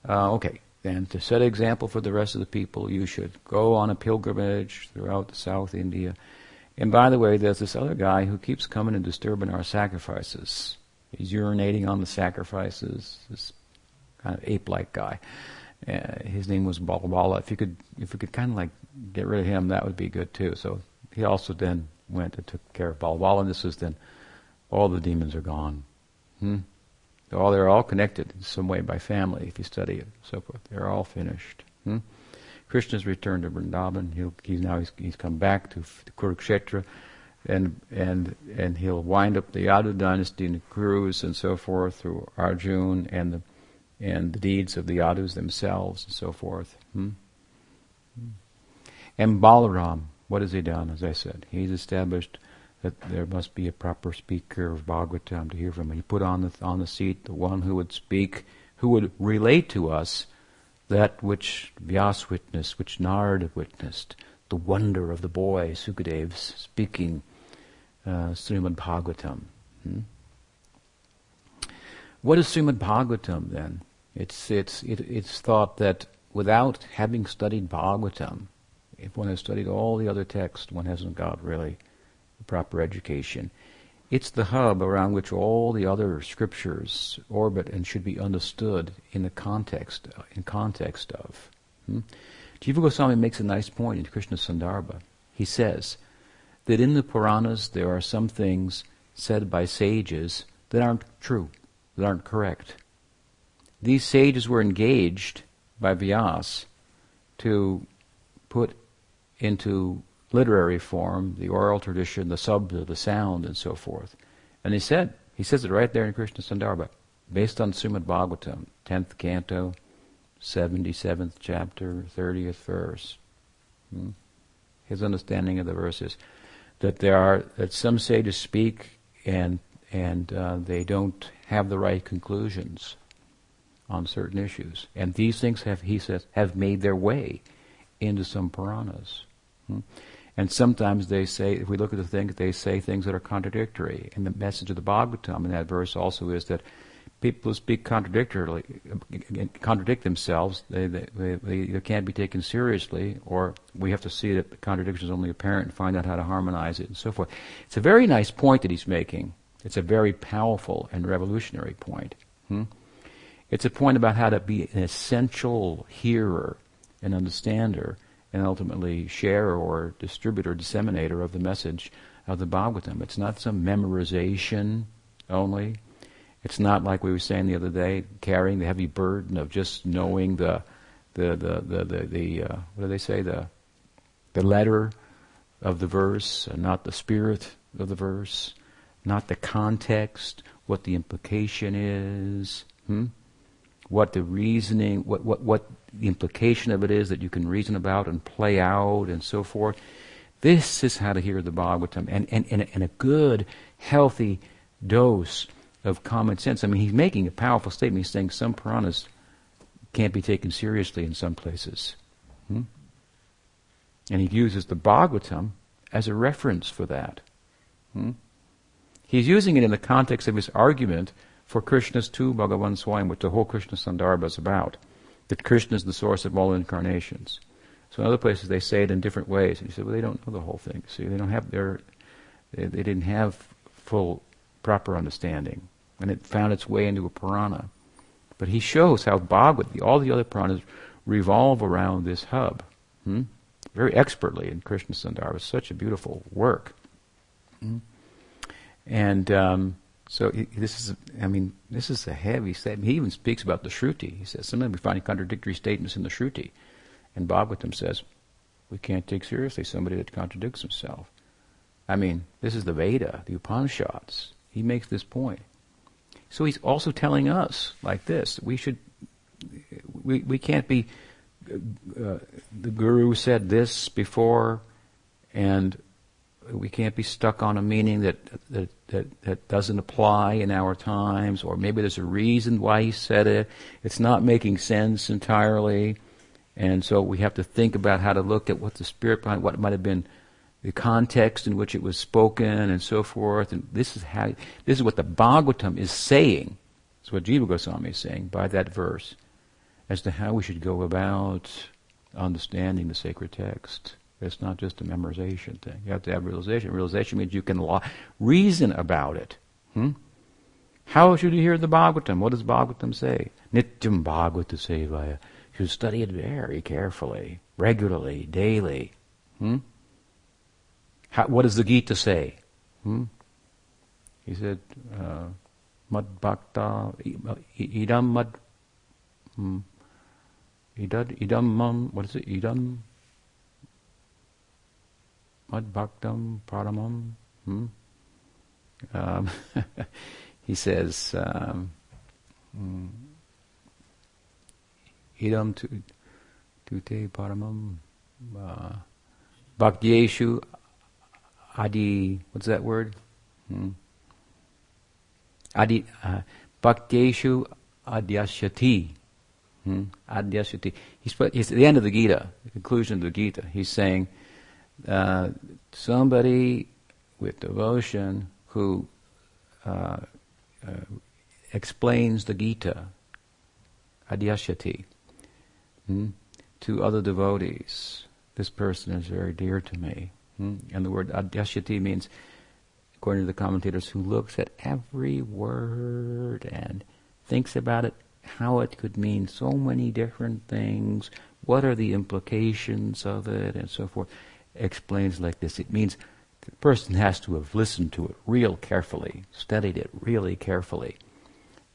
uh, okay." Then to set an example for the rest of the people, you should go on a pilgrimage throughout the South India. And by the way, there's this other guy who keeps coming and disturbing our sacrifices. He's urinating on the sacrifices. This kind of ape-like guy. Uh, his name was Balvala. If you could, if we could kind of like get rid of him, that would be good too. So he also then went and took care of Balvala, and this is then all the demons are gone. Hmm? They're all they're all connected in some way by family. If you study it, so forth, they're all finished. Hmm? Krishna's returned to Vrindavan. He'll, he's now he's, he's come back to, to Kurukshetra and and and he'll wind up the Yadu dynasty and the Kurus and so forth through Arjun and the and the deeds of the Yadus themselves and so forth. Hmm? And Balaram, what has he done? As I said, he's established that there must be a proper speaker of Bhagavatam to hear from. Him. He put on the on the seat the one who would speak, who would relate to us that which Vyas witnessed, which Narada witnessed, the wonder of the boy Sukadev's speaking uh, Srimad Bhagavatam. Hmm? What is Srimad Bhagavatam then? It's, it's, it, it's thought that without having studied Bhagavatam, if one has studied all the other texts, one hasn't got really proper education. It's the hub around which all the other scriptures orbit and should be understood in the context, in context of. Hmm? Jiva Goswami makes a nice point in Krishna Sandarbha. He says, that in the Puranas there are some things said by sages that aren't true, that aren't correct. These sages were engaged by Vyas to put into literary form the oral tradition, the subda, the sound, and so forth. And he said, he says it right there in Krishna Sandarbha, based on Srimad Bhagavatam, 10th canto, 77th chapter, 30th verse. Hmm? His understanding of the verse is that there are that some sages speak and and uh, they don't have the right conclusions on certain issues, and these things have he says have made their way into some Puranas. Hmm? And sometimes they say, if we look at the things, they say things that are contradictory. And the message of the Bhagavatam in that verse also is that people who speak contradictorily contradict themselves. They, they, they, they, can't be taken seriously, or we have to see that the contradiction is only apparent and find out how to harmonize it and so forth. It's a very nice point that he's making. It's a very powerful and revolutionary point. Hmm? It's a point about how to be an essential hearer and understander and ultimately sharer or distributor, disseminator of the message of the Bhagavatam. It's not some memorization only. It's not like we were saying the other day, carrying the heavy burden of just knowing the the the the the, the uh, what do they say the the letter of the verse, and not the spirit of the verse, not the context, what the implication is. Hmm? What the reasoning, what, what, what the implication of it is that you can reason about and play out and so forth. This is how to hear the Bhagavatam, and, and, and, and a good, healthy dose of common sense. I mean, he's making a powerful statement. He's saying some Puranas can't be taken seriously in some places. Hmm? And he uses the Bhagavatam as a reference for that. Hmm? He's using it in the context of his argument for Krishna's tu Bhagavan Swayam, which the whole Krishna Sandarbha is about. That Krishna is the source of all incarnations. So in other places they say it in different ways. And he said, well, they don't know the whole thing. See, they don't have their, they, they didn't have full, proper understanding. And it found its way into a Purana. But he shows how Bhagavad, all the other Puranas, revolve around this hub. Hmm? Very expertly in Krishna Sandarbha. Such a beautiful work. Hmm? And um, so this is, I mean, this is a heavy statement. He even speaks about the Shruti. He says sometimes we find contradictory statements in the Shruti, and Bhagavatam says we can't take seriously somebody that contradicts himself. I mean, this is the Veda, the Upanishads. He makes this point. So he's also telling us like this: we should, we we can't be. Uh, the Guru said this before, and we can't be stuck on a meaning that, that, that, that doesn't apply in our times, or maybe there's a reason why he said it. It's not making sense entirely. And so we have to think about how to look at what the spirit behind what might have been the context in which it was spoken and so forth. And this is how this is what the Bhagavatam is saying. It's what Jiva Goswami is saying by that verse as to how we should go about understanding the sacred text. It's not just a memorization thing. You have to have realization. Realization means you can lo- reason about it. Hmm? How should you hear the Bhagavatam? What does Bhagavatam say? Nityam Bhagavata Sevaya. You should study it very carefully, regularly, daily. Hmm? How, what does the Gita say? Hmm? He said, uh, Mad Bhakta, Idam Mad, hmm, Idam, what is it? Idam Mad Bhaktam Paramam. Hmm? Um, he says, um, hmm, Idam tu, te paramam uh, bhaktyeshu adi, what's that word? Hmm. Adi, uh, bhaktyeshu adyasyati. Hmm? Adyasyati. He's, he's at the end of the Gita, the conclusion of the Gita. He's saying, uh, somebody with devotion who uh, uh, explains the Gita, adyasyati, hmm, to other devotees. This person is very dear to me. Hmm? And the word adyasyati means, according to the commentators, who looks at every word and thinks about it, how it could mean so many different things, what are the implications of it, and so forth explains like this. It means the person has to have listened to it real carefully, studied it really carefully.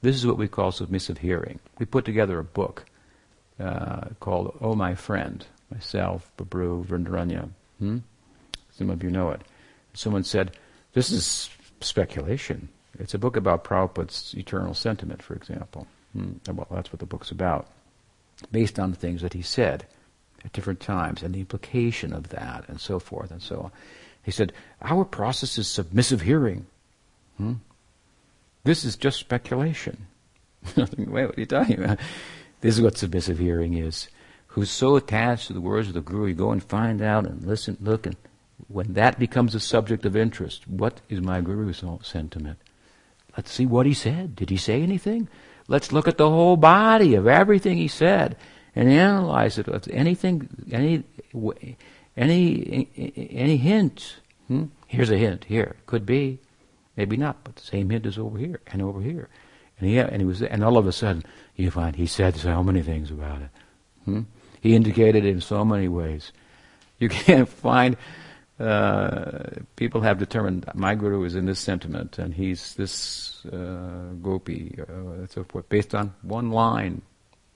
This is what we call submissive hearing. We put together a book uh, called Oh My Friend, myself, Babru, Vrindaranya. Hmm? Some of you know it. Someone said, This is speculation. It's a book about Prabhupada's eternal sentiment, for example. Hmm? Well, that's what the book's about, based on the things that he said at different times and the implication of that and so forth and so on. He said, Our process is submissive hearing. Hmm? This is just speculation. Wait, what are you talking about? This is what submissive hearing is. Who's so attached to the words of the Guru, you go and find out and listen, look, and when that becomes a subject of interest, what is my Guru's sentiment? Let's see what he said. Did he say anything? Let's look at the whole body of everything he said and analyze it. If anything, any, any, any hint. Hmm? Here's a hint. Here could be, maybe not, but the same hint is over here and over here. And he, and he was, and all of a sudden, you find he said so many things about it. Hmm? He indicated it in so many ways. You can't find. Uh, people have determined my guru is in this sentiment and he's this uh, gopi, uh, so forth, based on one line,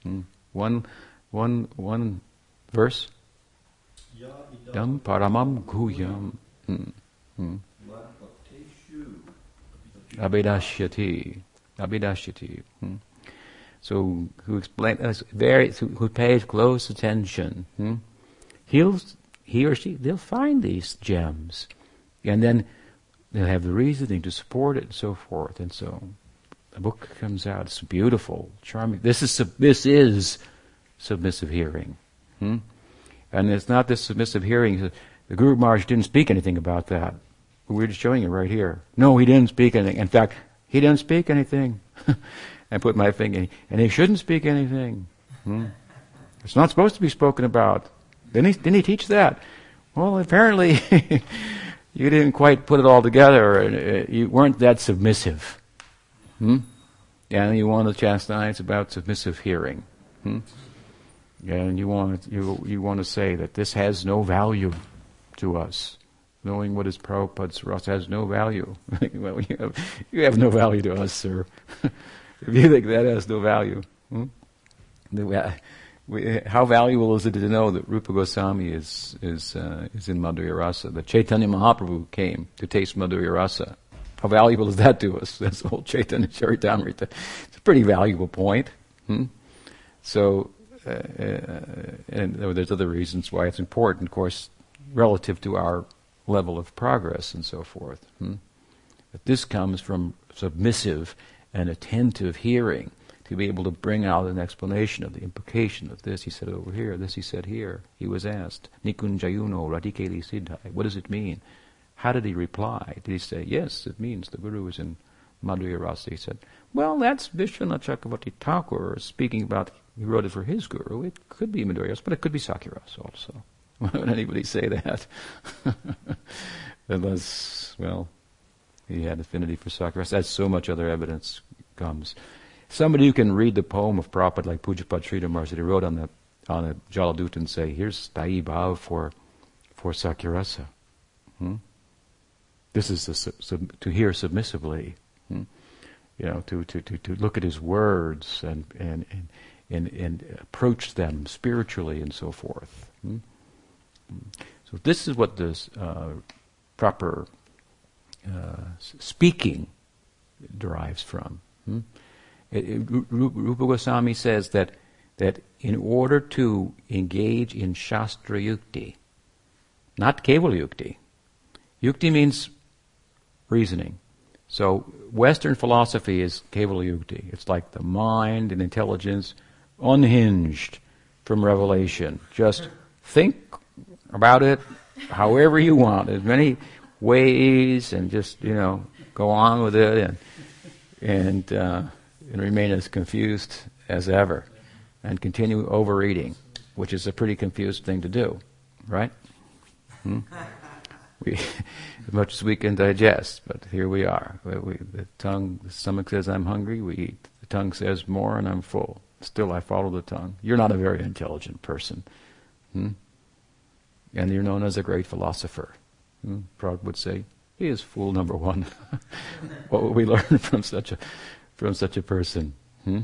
hmm? one one one verse. Paramam guyam. Hmm. Hmm. Abhidashyati. Abhidashyati. Hmm. So who explain us very who pays close attention. Hmm? He'll he or she they'll find these gems, and then they'll have the reasoning to support it and so forth. And so the book comes out. It's beautiful, charming. This is this is submissive hearing, hmm? and it's not this submissive hearing. The Guru Maharaj didn't speak anything about that. We're just showing it right here. No, he didn't speak anything. In fact, he didn't speak anything. I put my finger, and he shouldn't speak anything. Hmm? It's not supposed to be spoken about. Didn't he, didn't he teach that? Well, apparently you didn't quite put it all together, and uh, you weren't that submissive. Hmm? And you want to chastise about submissive hearing. Hmm? And you want to, you, you want to say that this has no value to us. Knowing what is Prabhupada's for us has no value. well, you have, you have no value to us, sir. if you think that has no value, hmm? how valuable is it to know that Rupa Goswami is is uh, is in Madhurya Rasa? That Chaitanya Mahaprabhu came to taste Madhurya Rasa. How valuable is that to us? That's the whole Chaitanya Charitamrita. It's a pretty valuable point. Hmm? So, and there's other reasons why it's important, of course, relative to our level of progress and so forth. Hmm? But this comes from submissive and attentive hearing to be able to bring out an explanation of the implication of this. He said over here, this he said here. He was asked, Nikunjayuno Radikeli Siddhai. What does it mean? How did he reply? Did he say, yes, it means the Guru is in Madhurya Rasa? He said, well, that's Vishwanath Chakravarti Thakur speaking about, he wrote it for his Guru. It could be Madhurya Rasa, but it could be Sakyarasa also. Why would anybody say that? Unless, well, he had affinity for Sakyarasa. As so much other evidence comes. Somebody who can read the poem of Prabhupada like Pujapad Sridhar he wrote on the on a Jaladut and say, here's Sthayi Bhav for, for Sakyarasa. Hmm? This is sub, to hear submissively. Hmm? You know, to, to, to, to look at his words and, and, and, and, and approach them spiritually and so forth. Hmm? So this is what this uh, proper uh, speaking derives from. Hmm? It, it, Rupa Goswami says that that in order to engage in Shastra Yukti, not Keval Yukti, Yukti means reasoning. So Western philosophy is Keval Yukti. It's like the mind and intelligence unhinged from revelation. Just think about it however you want, as many ways, and just you know go on with it and and uh, and remain as confused as ever, and continue overeating, which is a pretty confused thing to do, right? Hmm? We, as much as we can digest, but here we are. We, the tongue, the stomach says I'm hungry. We eat. The tongue says more, and I'm full. Still, I follow the tongue. You're not a very intelligent person. Hmm? and you're known as a great philosopher. Hmm? Prague would say, he is fool number one. what would we learn from such a from such a person? Hmm?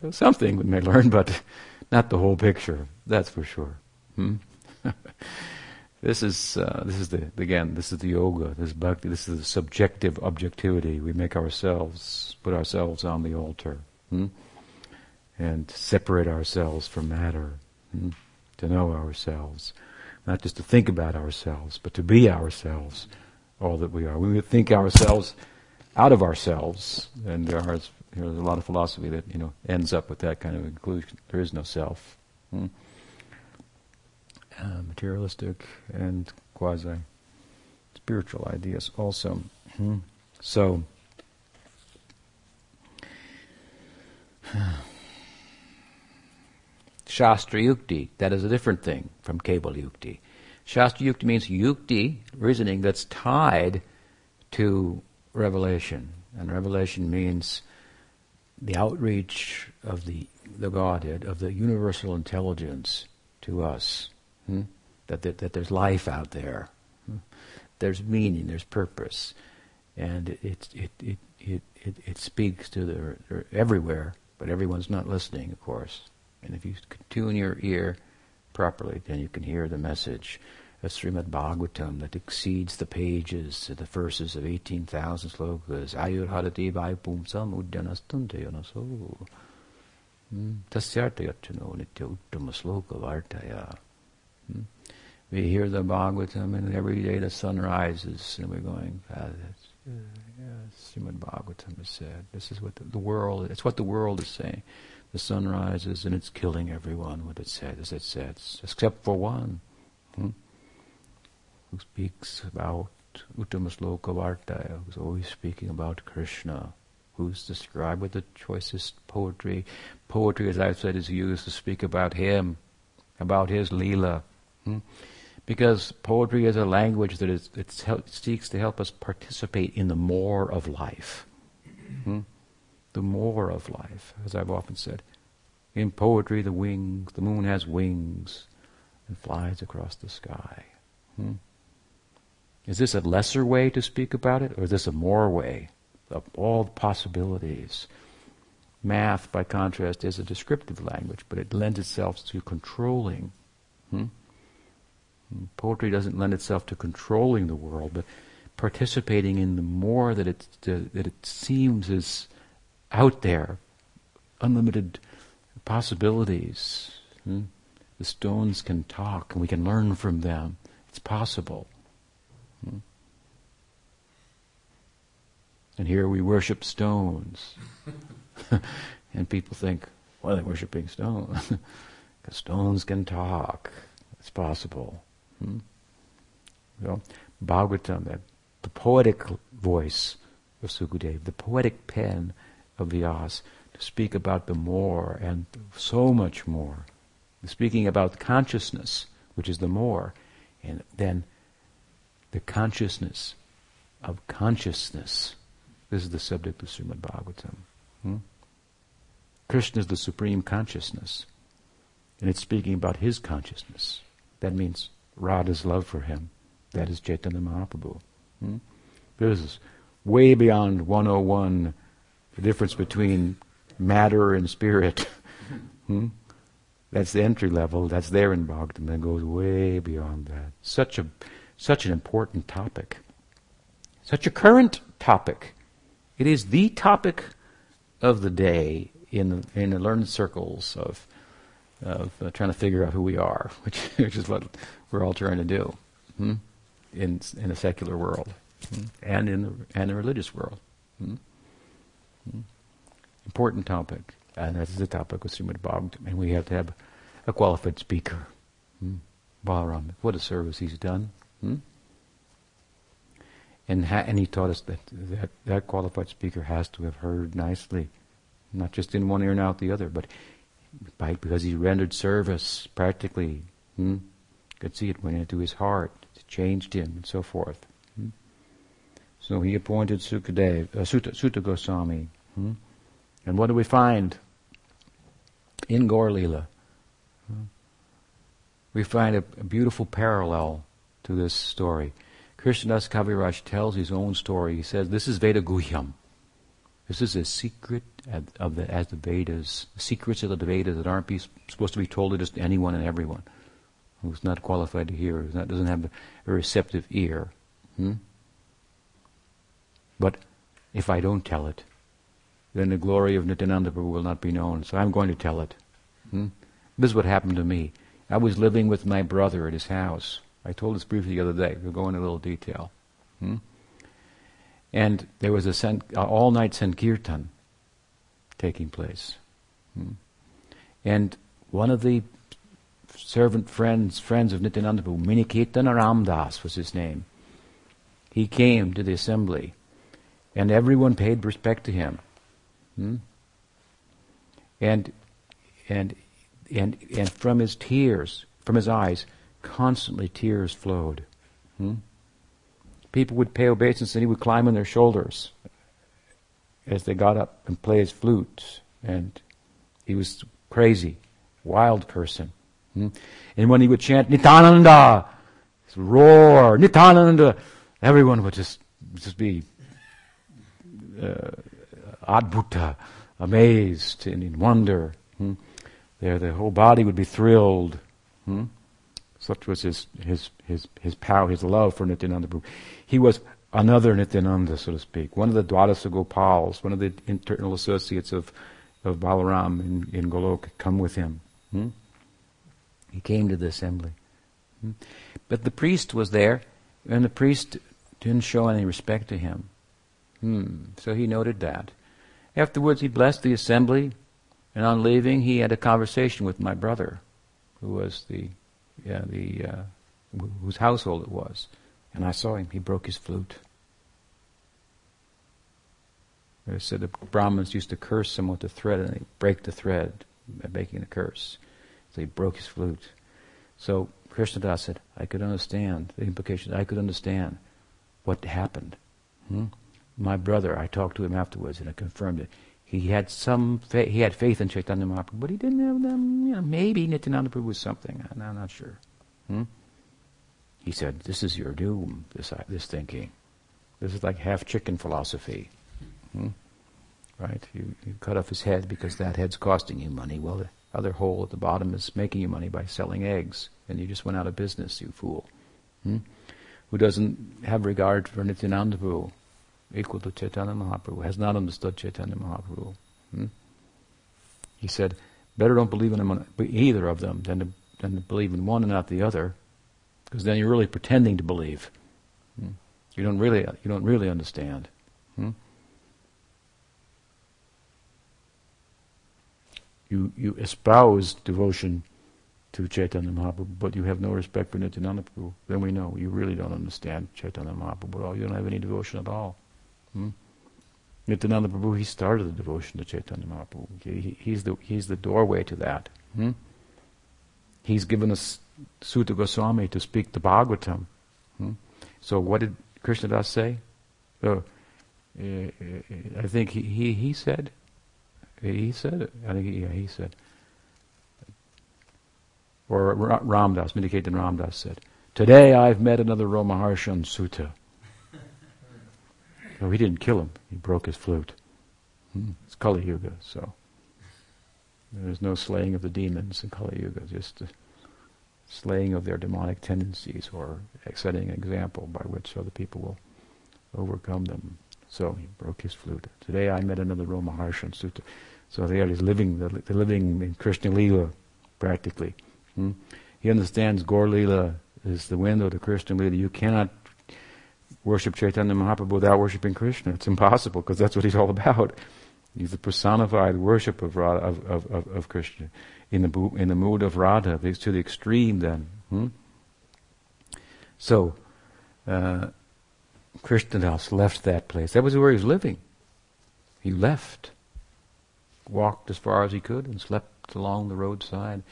So something we may learn, but not the whole picture. That's for sure. Hmm? this is uh, this is the again this is the yoga. This is bhakti. This is the subjective objectivity. We make ourselves put ourselves on the altar hmm? And separate ourselves from matter hmm? to know ourselves not just to think about ourselves, but to be ourselves, all that we are. We think ourselves out of ourselves, and there are, there's a lot of philosophy that you know ends up with that kind of conclusion. There is no self. Hmm? Uh, materialistic and quasi spiritual ideas also. Hmm? So. Shastra Yukti, that is a different thing from Keval Yukti. Shastra Yukti means Yukti, reasoning that's tied to revelation. And revelation means the outreach of the, the Godhead, of the universal intelligence to us. Hmm? That, that, that, there's life out there. Hmm? There's meaning, there's purpose. And it, it, it, it, it, it, it speaks to the, everywhere, but everyone's not listening, of course. And if you tune your ear properly, then you can hear the message of Srimad Bhagavatam that exceeds the pages, the verses of 18,000 slokas. Ayurhadati vai pumsam udyanastante yanaso. Tasyartayachano nitya uttama sloka vartaya. We hear the Bhagavatam and every day the sun rises and we're going, ah, that's, uh, yeah, Srimad Bhagavatam has said. This is what the, the, world, it's what the world is saying. The sun rises and it's killing everyone, what it sets as it sets, except for one, hmm, who speaks about Uttama Sloka Vartaya, who's always speaking about Krishna, who's described with the choicest poetry. Poetry, as I've said, is used to speak about him, about his Leela. Hmm? Because poetry is a language that is, it seeks to help us participate in the more of life. Hmm? The more of life, as I've often said. In poetry, the wings, the moon has wings and flies across the sky. Hmm? Is this a lesser way to speak about it, or is this a more way of all the possibilities? Math, by contrast, is a descriptive language, but it lends itself to controlling. Hmm? Poetry doesn't lend itself to controlling the world, but participating in the more that it that it seems is out there, unlimited possibilities. Hmm? The stones can talk, and we can learn from them. It's possible. Hmm? And here we worship stones. and people think, why are they worshiping stones? because stones can talk. It's possible. Hmm? So, Bhagavatam, that the poetic voice of Sukadeva, the poetic pen of Vyas, to speak about the more and so much more. Speaking about consciousness, which is the more, and then the consciousness of consciousness. This is the subject of Srimad Bhagavatam. Hmm? Krishna is the supreme consciousness, and it's speaking about his consciousness. That means Radha's love for him. That is Chaitanya Mahaprabhu. Hmm? This is way beyond 101, the difference between matter and spirit. hmm? That's the entry level. That's there in Bhagavatam. That goes way beyond that. Such a, such an important topic. Such a current topic. It is the topic of the day in the, in the learned circles of of uh, trying to figure out who we are, which, which is what we're all trying to do hmm? in in a secular world hmm? and in the and the religious world. Hmm? Important topic, and that's the topic of Srimad Bhagavatam, and we have to have a qualified speaker. Hmm? Balaram, what a service he's done. Hmm? And, ha- and he taught us that, that that qualified speaker has to have heard nicely, not just in one ear and out the other, but by, because he rendered service practically. Hmm? Could see it went into his heart, it changed him, and so forth. Hmm? So he appointed Sukadev, uh, Suta Goswami. Hmm? And what do we find in Gaur? Hmm? We find a, a, beautiful parallel to this story. Krishnadas Kaviraj tells his own story. He says, This is Veda Guhyam. This is a secret of the, as the Vedas, secrets of the Vedas that aren't be, supposed to be told to just anyone and everyone who's not qualified to hear, who doesn't have a receptive ear. Hmm? But if I don't tell it, then the glory of Nityananda Prabhu will not be known. So I'm going to tell it. Hmm? This is what happened to me. I was living with my brother at his house. I told this briefly the other day. We'll go into a little detail. Hmm? And there was a all-night Sankirtan taking place. Hmm? And one of the servant friends, friends of Nityananda Prabhu, Minaketana Ramdas was his name. He came to the assembly, and everyone paid respect to him. Hmm? And, and, and, and from his tears, from his eyes, constantly tears flowed. Hmm? People would pay obeisance and he would climb on their shoulders as they got up and play his flute. And he was crazy, wild person. Hmm? And when he would chant Nityananda, roar, Nityananda, everyone would just, just be uh, adbhuta, amazed and in wonder. Hmm? There, the whole body would be thrilled. Hmm? Such was his, his, his, his power, his love for Nityananda Prabhu. He was another Nityananda, so to speak, one of the Dwadasa Gopals, one of the internal associates of of Balaram in, in Golok come with him. Hmm? He came to the assembly. Hmm? But the priest was there, and the priest didn't show any respect to him. Hmm. So he noted that. Afterwards, he blessed the assembly, and on leaving, he had a conversation with my brother, who was the, yeah, the uh, whose household it was. And I saw him. He broke his flute. They said the Brahmins used to curse someone with a thread, and they break the thread by making a curse. So he broke his flute. So Krishnadas said, I could understand the implications. I could understand what happened. Hmm? My brother, I talked to him afterwards, and I confirmed it. He had some, fa- he had faith in Chaitanya Mahaprabhu, but he didn't have them. You know, maybe Nityananda Prabhu was something. I'm not sure. Hmm? He said, "This is your doom. This this thinking. This is like half chicken philosophy." Hmm? Right? You, you cut off his head because that head's costing you money. Well, the other hole at the bottom is making you money by selling eggs, and you just went out of business, you fool. Hmm? Who doesn't have regard for Nityananda Prabhu, equal to Chaitanya Mahaprabhu, has not understood Chaitanya Mahaprabhu. Hmm? He said, better don't believe in either of them than to, than to believe in one and not the other, because then you're really pretending to believe. Hmm? You don't really, you don't really understand. Hmm? you, you espouse devotion to Chaitanya Mahaprabhu, but you have no respect for Nityananda Prabhu, then we know you really don't understand Chaitanya Mahaprabhu at all. You don't have any devotion at all. Hmm? Nityananda Prabhu, he started the devotion to Chaitanya Mahaprabhu. He, he's, the, he's the doorway to that. Hmm? He's given us Suta Goswami to speak the Bhagavatam. Hmm? So what did Krishnadas say? Uh, I think he, he, he said, he said. I think, yeah, he said. Or Ramdas, Minaketan Ramdas said, Today I've met another Romaharshan Suta. No, he didn't kill him. He broke his flute. Hmm. It's Kali Yuga, so there's no slaying of the demons in Kali Yuga, just slaying of their demonic tendencies or setting an example by which other people will overcome them. So he broke his flute. Today I met another Romaharshan Suta. So they are living, they're living in Krishna Lila, practically. Hmm? He understands Gaur Lila is the window to Krishna Lila. You cannot worship Chaitanya Mahaprabhu without worshiping Krishna. It's impossible because that's what he's all about. He's the personified worship of, Radha, of, of, of, of, Krishna in the in the mood of Radha to the extreme. Then, hmm? so uh, Krishnadas left that place. That was where he was living. He left walked as far as he could and slept along the roadside.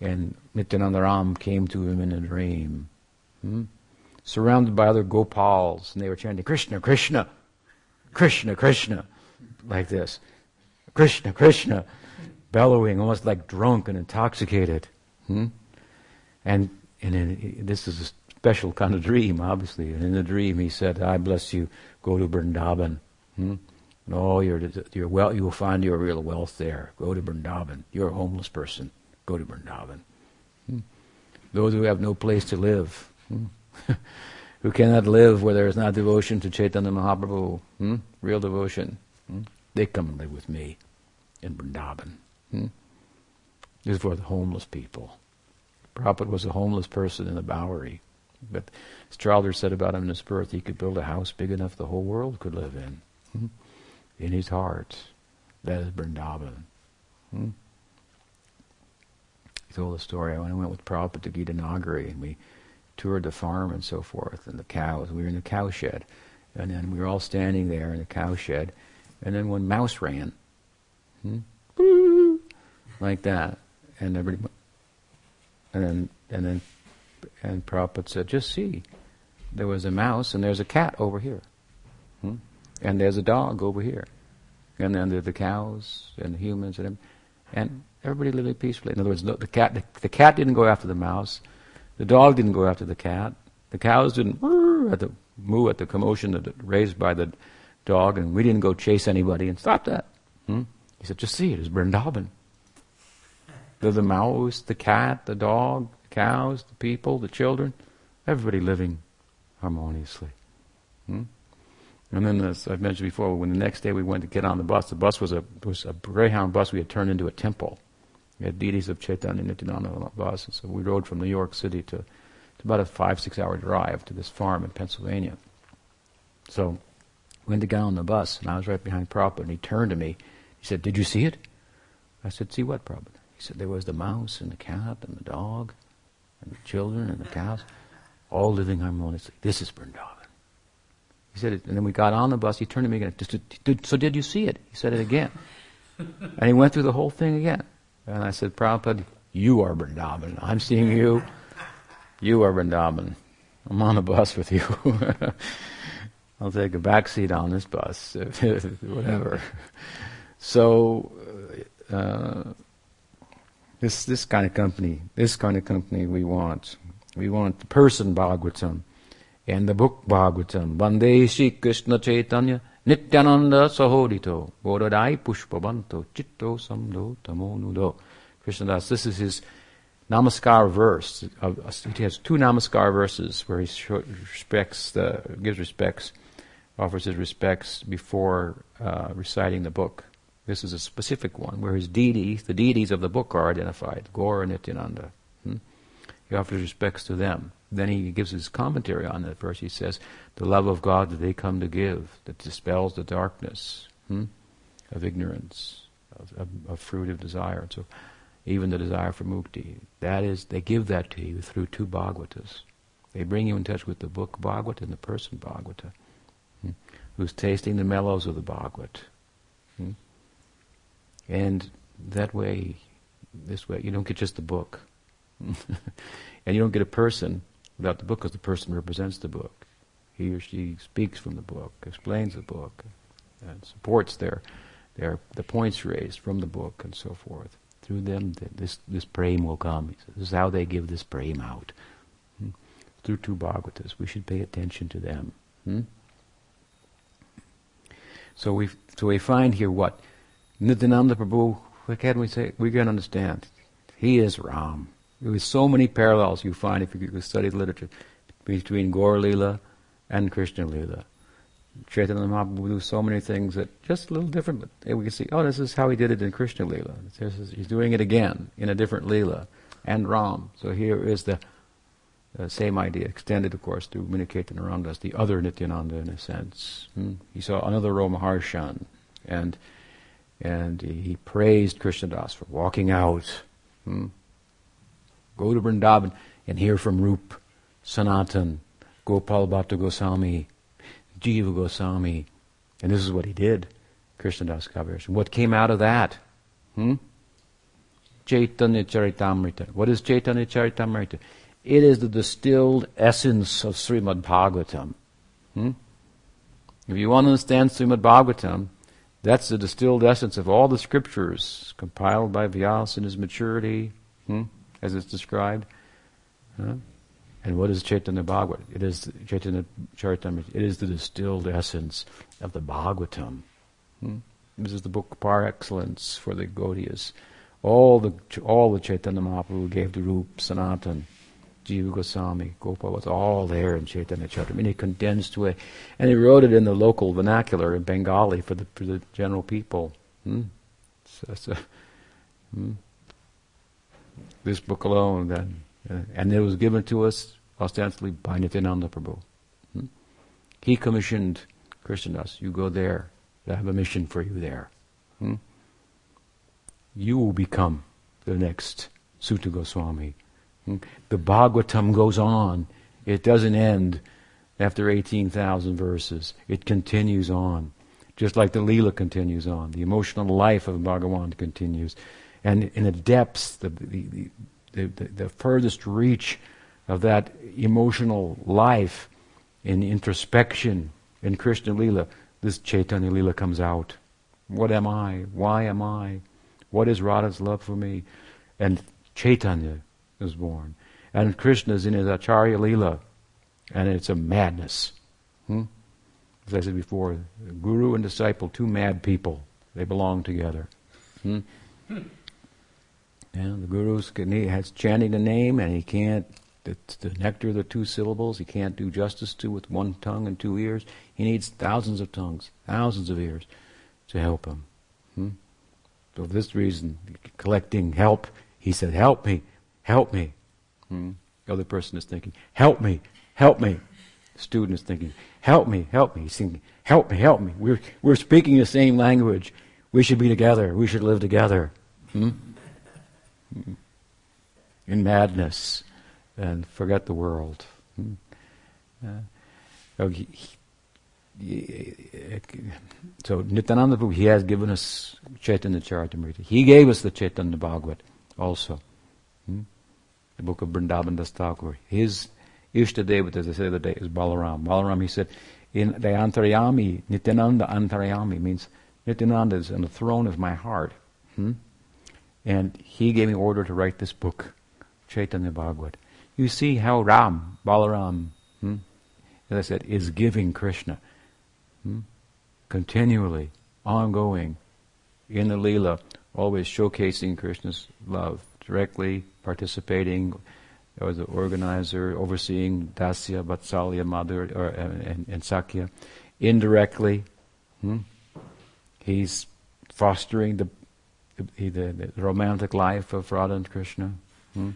And Nityananda Ram came to him in a dream. Hmm? Surrounded by other Gopals, and they were chanting, Krishna, Krishna, Krishna, Krishna, like this. Krishna, Krishna, bellowing, almost like drunk and intoxicated. Hmm? And, and in, this is a special kind of dream, obviously. And in the dream, he said, I bless you, go to Vrindavan. Hmm? No, you're, you're well, you will find your real wealth there. Go to Vrindavan. You're a homeless person. Go to Vrindavan. Hmm. Those who have no place to live, hmm. who cannot live where there is not devotion to Chaitanya Mahaprabhu, hmm? real devotion, hmm, they come and live with me in Vrindavan. Hmm. This is for the homeless people. Prabhupada was a homeless person in the Bowery. But Stralder said about him in his birth, he could build a house big enough the whole world could live in. Hmm in his heart. That is Vrindavan. Hmm? He told the story when I went with Prabhupada to Gitanagari and we toured the farm and so forth and the cows. We were in the cow shed. And then we were all standing there in the cow shed. And then one mouse ran. Hmm? Like that. And everybody, and then, and then, and Prabhupada said, just see, there was a mouse and there's a cat over here. Hmm? And there's a dog over here. And then there are the cows and the humans and and everybody living peacefully. In other words, the cat the, the, cat didn't go after the mouse, the dog didn't go after the cat, the cows didn't at the moo at the commotion that raised by the dog, and we didn't go chase anybody and stop that. Hmm? He said, just see it, it's Vrindavan. The, the mouse, the cat, the dog, the cows, the people, the children, everybody living harmoniously. Hmm? And then, as I've mentioned before, when the next day we went to get on the bus, the bus was a was a Greyhound bus we had turned into a temple. We had deities of Chaitanya Nityananda bus, and so we rode from New York City to, to about a five six hour drive to this farm in Pennsylvania. So we went to get on the bus, and I was right behind Prabhupada, and he turned to me. He said, "Did you see it?" I said, "See what, Prabhupada?" He said, "There was the mouse and the cat and the dog, and the children and the cows, all living harmoniously. This is Vrindavan." He said it, and then we got on the bus. He turned to me again. So did you see it? He said it again. and he went through the whole thing again. And I said, Prabhupada, you are Vrindavan. I'm seeing you. You are Vrindavan. I'm on the bus with you. I'll take a back seat on this bus, whatever. So, uh, this this kind of company, this kind of company we want. We want the person Bhagavatam and the book Bhagavatam, Vande Shri Krishna Chaitanya, Nityananda Sahodito, Bodhadai Pushpavanto, Chitto Samdo Tamonudo. Krishnadas, this is his namaskar verse. He has two namaskar verses where he respects the, gives respects, offers his respects before uh, reciting the book. This is a specific one where his deities, the deities of the book are identified, Gaur and Nityananda. Hmm? He offers respects to them. Then he gives his commentary on that verse. He says, The love of God that they come to give, that dispels the darkness hmm, of ignorance, of, of, of fruit of desire. so even the desire for mukti. That is, they give that to you through two Bhagavatas. They bring you in touch with the book Bhagavata and the person Bhagavata, hmm, who's tasting the mellows of the Bhagavat. Hmm. And that way, this way, you don't get just the book. and you don't get a person without the book because the person represents the book. He or she speaks from the book, explains the book, and supports their, their the points raised from the book and so forth. Through them, this this prem will come. This is how they give this prem out. Hmm? Through two Bhagavatas, we should pay attention to them. Hmm? So we so we find here what Nityananda Prabhu. What can we say? We can understand. He is Ram. There are so many parallels you find if you study the literature between Gaur Lila and Krishna Lila. Chaitanya Mahaprabhu do so many things that just a little different. We can see, oh, this is how he did it in Krishna Lila. Is, he's doing it again in a different Lila and Ram. So here is the uh, same idea, extended, of course, to Minaketan Ramdas, the other Nityananda in a sense. Hmm? He saw another Romaharshan, and and he praised Krishnadas for walking out. Hmm? Go to Vrindavan and hear from Rup, Sanatan, Gopal Bhatta Goswami, Jiva Goswami. And this is what he did, Krishnadas Kaviraj. What came out of that? Hmm? Chaitanya Charitamrita. What is Chaitanya Charitamrita? It is the distilled essence of Srimad Bhagavatam. Hmm? If you want to understand Srimad Bhagavatam, that's the distilled essence of all the scriptures compiled by Vyasa in his maturity. Hmm? As it's described. Huh? And what is Chaitanya Bhagavat? It is Chaitanya Charitamrita. It is the distilled essence of the Bhagavatam. Hmm? This is the book par excellence for the Gaudiyas. All the all the Chaitanya Mahaprabhu gave to Rup, Sanatan, Jiva Goswami, Gopal was all there in Chaitanya Charitamrita. And he condensed away, and he wrote it in the local vernacular in Bengali for the for the general people. Hmm? So, so, hmm? This book alone, then, uh, and it was given to us ostensibly by Nityananda Prabhu. Hmm? He commissioned Krishnadas, you go there, I have a mission for you there. Hmm? You will become the next Suta Goswami. Hmm? The Bhagavatam goes on. It doesn't end after 18,000 verses. It continues on. Just like the Leela continues on. The emotional life of Bhagavan continues and in the depths, the, the, the, the, furthest reach of that emotional life in introspection in Krishna Lila, this Chaitanya Lila comes out. What am I? Why am I? What is Radha's love for me? And Chaitanya is born. And Krishna is in his Acharya Lila. And it's a madness. Hmm? As I said before, guru and disciple, two mad people. They belong together. Hmm? Yeah, the guru's has chanting the name and he can't It's the nectar of the two syllables he can't do justice to with one tongue and two ears. He needs thousands of tongues, thousands of ears to help him. Hmm? So for this reason, collecting help, he said, help me, help me. Hmm? The other person is thinking, help me, help me. The student is thinking, help me, help me. He's thinking, help me, help me. We're, we're speaking the same language. We should be together. We should live together. Hmm? In madness and forget the world. Hmm? Uh, he, he, so Nityananda Prabhu, he has given us Chaitanya Charitamrita. He gave us the Chaitanya Bhagavat also. Hmm? The book of Vrindavan Das Thakur. His Ishta Devata, as I said the other day, is Balaram. Balaram, he said, in the Antaryami, Nityananda Antaryami means Nityananda is on the throne of my heart. Hmm? And he gave me order to write this book, Chaitanya Bhagavat you see how Ram, Balaram, hmm, as I said, is giving Krishna hmm, continually, ongoing, in the Leela, always showcasing Krishna's love, directly participating as the organizer, overseeing Dasya, Vatsalya, Madhur, or, and, and Sakya, indirectly. Hmm, he's fostering the the, the, romantic life of Radha and Krishna. Hmm.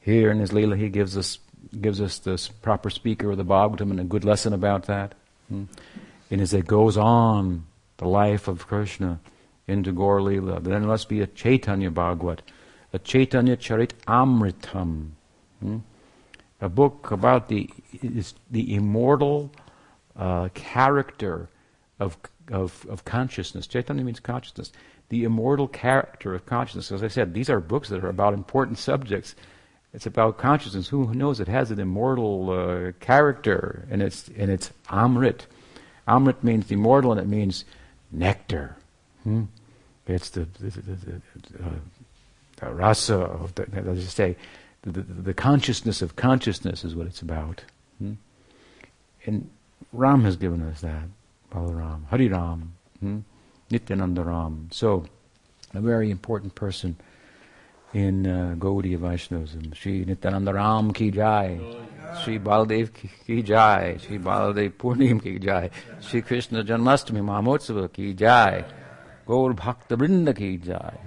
Here in his Leela, he gives us gives us this proper speaker of the Bhagavatam and a good lesson about that. Hmm? And as it goes on, the life of Krishna into Gaur Leela, then there must be a Chaitanya Bhagavat, a Chaitanya Charit Amritam, hmm? a book about the the immortal uh, character of, of of consciousness. Chaitanya means consciousness. The immortal character of consciousness. As I said, these are books that are about important subjects it's about consciousness. Who knows? It has an immortal uh, character, and it's and it's Amrit. Amrit means immortal, and it means nectar. Hmm? It's the, the, the, the, uh, rasa of the, let's just say, the, the, consciousness of consciousness is what it's about. Hmm? And Ram has given us that. Balaram, Hari Ram, hmm? Nityananda Ram. So, a very important person in uh, Gaudiya Vaishnavism. Sri Nityananda Ram ki jai. Sri Baladev ki jai. Sri Baladev Purnim ki jai. Sri Krishna Janmastami Mahamotsava ki jai. Gaur Bhakta Vrinda ki jai.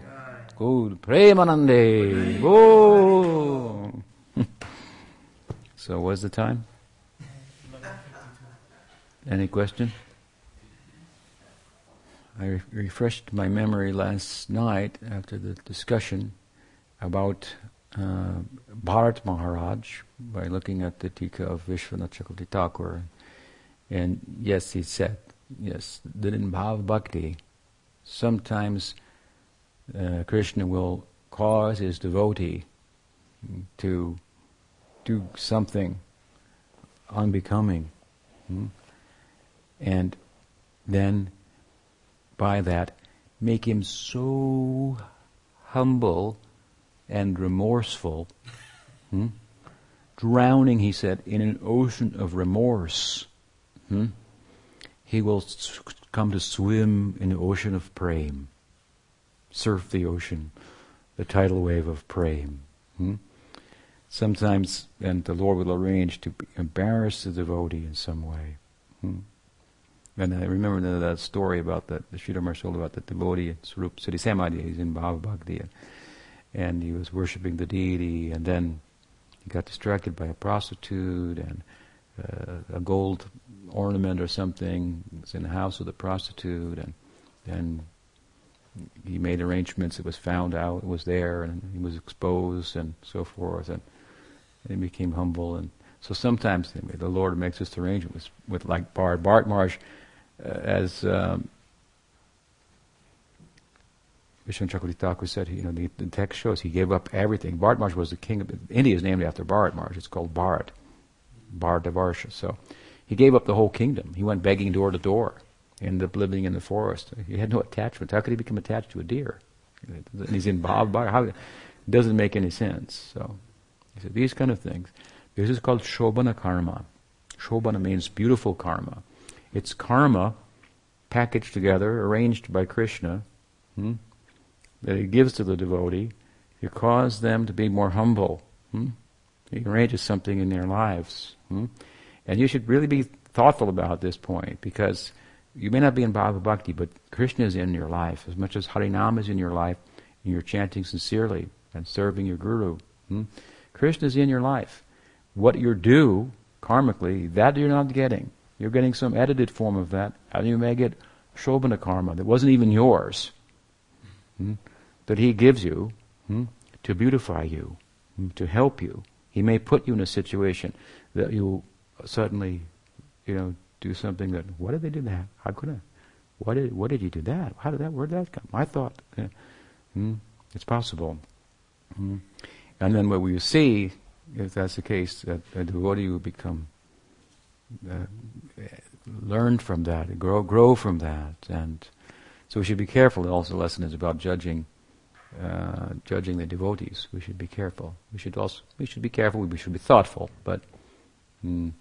Gaur Premanande. Go. so what's the time? Any question? I re- refreshed my memory last night after the discussion about uh, Bharat Maharaj by looking at the Tika of Vishwanath Chakravarti Thakur. And yes, he said, yes, that in Bhav Bhakti, sometimes uh, Krishna will cause his devotee to do something unbecoming. Hmm? And then by that, make him so humble and remorseful, hmm? drowning, he said, in an ocean of remorse, hmm? he will come to swim in the ocean of prema, surf the ocean, the tidal wave of prema. Hmm? Sometimes, and the Lord will arrange to embarrass the devotee in some way. And I remember that story about that, the Sridhar Maharaj about the devotee, Swarup Siddhi Samadhi, he's in Bhava Bhakti and he was worshiping the deity, and then he got distracted by a prostitute and uh, a gold ornament or something. Was in the house of the prostitute, and then he made arrangements. It was found out. It was there, and he was exposed, and so forth, and, and he became humble. And so sometimes the Lord makes this arrangement with, with like Bharat. Bharat Maharaj, as um, Vishnu Chakravarti Thakur said, you know, the, the, text shows he gave up everything. Bharat was the king of India is named after Bharat Maharaj. It's called Bharat, Bharatavarsha. So he gave up the whole kingdom. He went begging door to door. Ended up living in the forest. He had no attachment. How could he become attached to a deer? He's in Bhav Bharat. It doesn't make any sense. So he said, these kind of things. This is called Shobana karma. Shobana means beautiful karma. It's karma packaged together, arranged by Krishna. Hmm? that he gives to the devotee, you cause them to be more humble. Hmm? He arranges something in their lives. Hmm? And you should really be thoughtful about this point because you may not be in Bhava Bhakti, but Krishna is in your life as much as Harinam is in your life and you're chanting sincerely and serving your Guru. Hmm? Krishna is in your life. What you're due karmically, that you're not getting. You're getting some edited form of that, and you may get Shobhana karma that wasn't even yours, hmm? that he gives you hmm? to beautify you, hmm? to help you. He may put you in a situation that you suddenly, you know, do something that, what did they do that? How could I? What did, what did you do that? How did that, where did that come? I thought, uh, hmm, it's possible. Hmm. And then what we see, if that's the case, that a devotee will become, uh, learn from that, grow, grow from that. And so we should be careful. Also, the lesson is about judging uh, judging the devotees. We should be careful. We should also we should be careful. We should be thoughtful. But mm,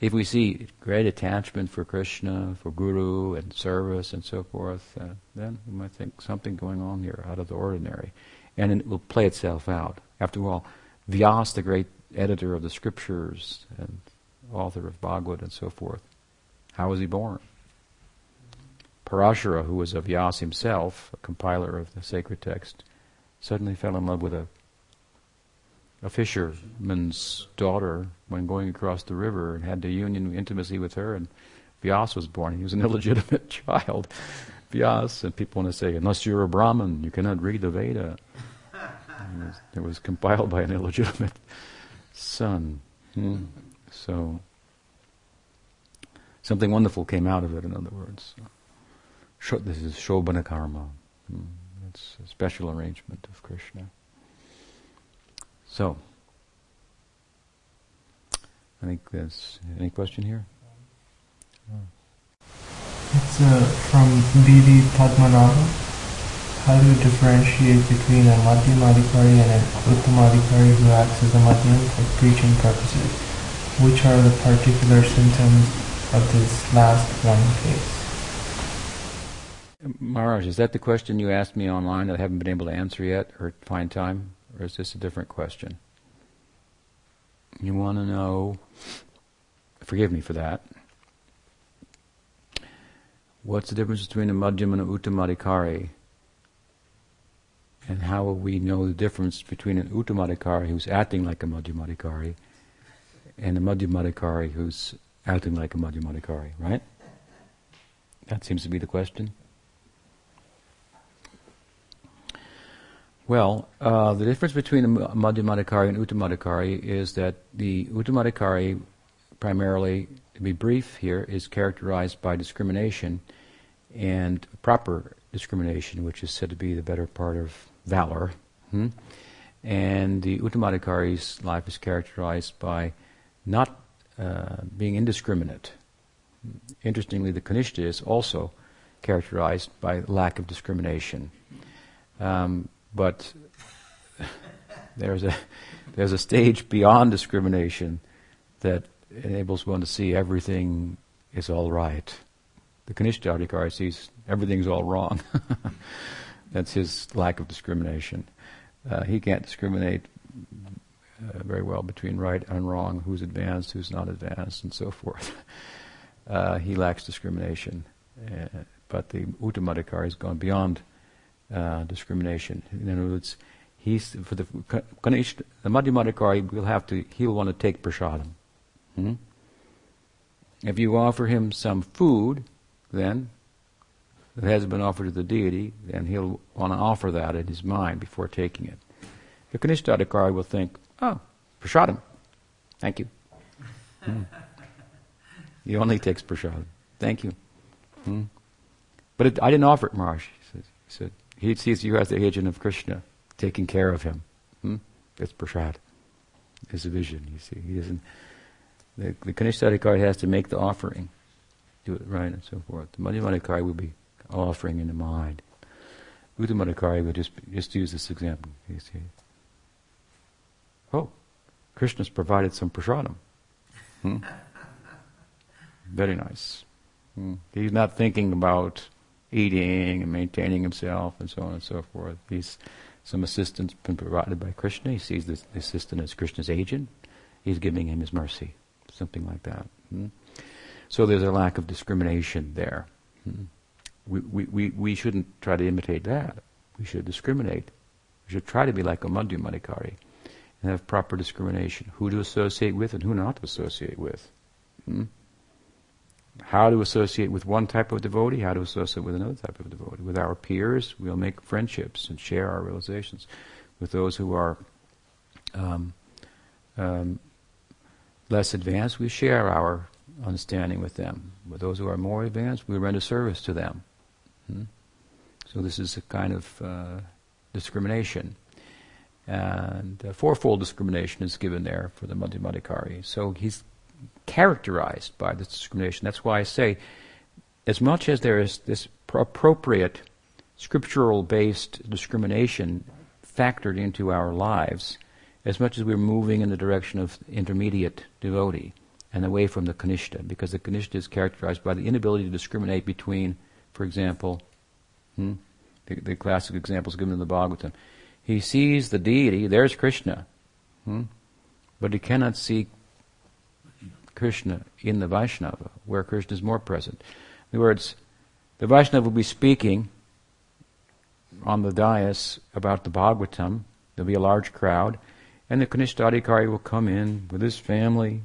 if we see great attachment for Krishna, for Guru, and service and so forth, uh, then we might think something going on here out of the ordinary, and it will play itself out. After all, Vyas, the great editor of the scriptures and author of Bhagavad and so forth, how was he born? Parashara, who was of Vyas himself, a compiler of the sacred text, suddenly fell in love with a a fisherman's daughter when going across the river and had the union intimacy with her and Vyas was born. He was an illegitimate child. Vyas, and people want to say, unless you're a Brahmin, you cannot read the Veda. It was, it was, compiled by an illegitimate son. Hmm. So, something wonderful came out of it, in other words. This is Shobhana Karma. Hmm. It's a special arrangement of Krishna. So, I think there's any question here? It's uh, from B.D. Padmanabha. How do you differentiate between a Madhyamadikari and an Uttamadikari who acts as a Madhyam for preaching purposes? Which are the particular symptoms of this last one case? Maharaj, is that the question you asked me online that I haven't been able to answer yet or find time? Or is this a different question? You want to know, forgive me for that, what's the difference between a Madhyam and an Uttamadikari? And how will we know the difference between an Uttamadikari who's acting like a Madhyamadikari and a Madhyamadikari who's acting like a Madhyamadikari, right? That seems to be the question. Well, uh, the difference between a Madhyamadikari and Uttamadikari is that the Uttamadikari, primarily, to be brief here, is characterized by discrimination and proper discrimination, which is said to be the better part of valor. Hmm? And the Uttamadikari's life is characterized by not uh, being indiscriminate. Interestingly, the Kanishta is also characterized by lack of discrimination. Um, but there's a there's a stage beyond discrimination that enables one to see everything is all right. The Kanishta sees everything's all wrong. That's his lack of discrimination. Uh, he can't discriminate uh, very well between right and wrong, who's advanced, who's not advanced, and so forth. Uh, he lacks discrimination. Uh, but the Uttamadikari has gone beyond uh, discrimination. In other words, he's for the Ganesh, the Madhyamadikari will have to he'll want to take prasadam. Hmm? If you offer him some food, then that has been offered to the deity, then he'll want to offer that in his mind before taking it. The Kanishthadikari will think, oh, prasadam, thank you. Hmm. He only takes prasadam. Thank you. Hmm. But it, I didn't offer it, Maharaj. He said, he sees you as the agent of Krishna, taking care of him. Hmm? It's prasad. It's a vision, you see. He doesn't, the, the Kanishthadikari has to make the offering, do it right, and so forth. The Madhyamadikari will be offering in the mind. Uttamadikari will just, just use this example. You see. Oh, Krishna's provided some prasadam. Hmm? Very nice. Hmm. He's not thinking about eating and maintaining himself and so on and so forth. He's some assistance been provided by Krishna. He sees the assistant as Krishna's agent. he's giving him his mercy. Something like that. Hmm? So there's a lack of discrimination there. Hmm? We, we, we, we shouldn't try to imitate that. We should discriminate. We should try to be like a Madhyamadikari and have proper discrimination. Who to associate with and who not to associate with. Hmm? How to associate with one type of devotee, how to associate with another type of devotee. With our peers, we'll make friendships and share our realizations. With those who are um, um, less advanced, we share our understanding with them. With those who are more advanced, we render service to them. Hmm? So this is a kind of uh, discrimination. And uh, fourfold discrimination is given there for the Madhyamadikari. So he's characterized by this discrimination. That's why I say, as much as there is this appropriate scriptural based discrimination factored into our lives, as much as we're moving in the direction of intermediate devotee and away from the Kanishta, because the Kanishta is characterized by the inability to discriminate between, for example, hmm, the, the, classic examples given in the Bhagavatam. He sees the deity, there's Krishna, hmm, but he cannot see Krishna in the Vaishnava, where Krishna is more present. In other words, the Vaishnava will be speaking on the dais about the Bhagavatam. There'll be a large crowd, and the Kanishta will come in with his family,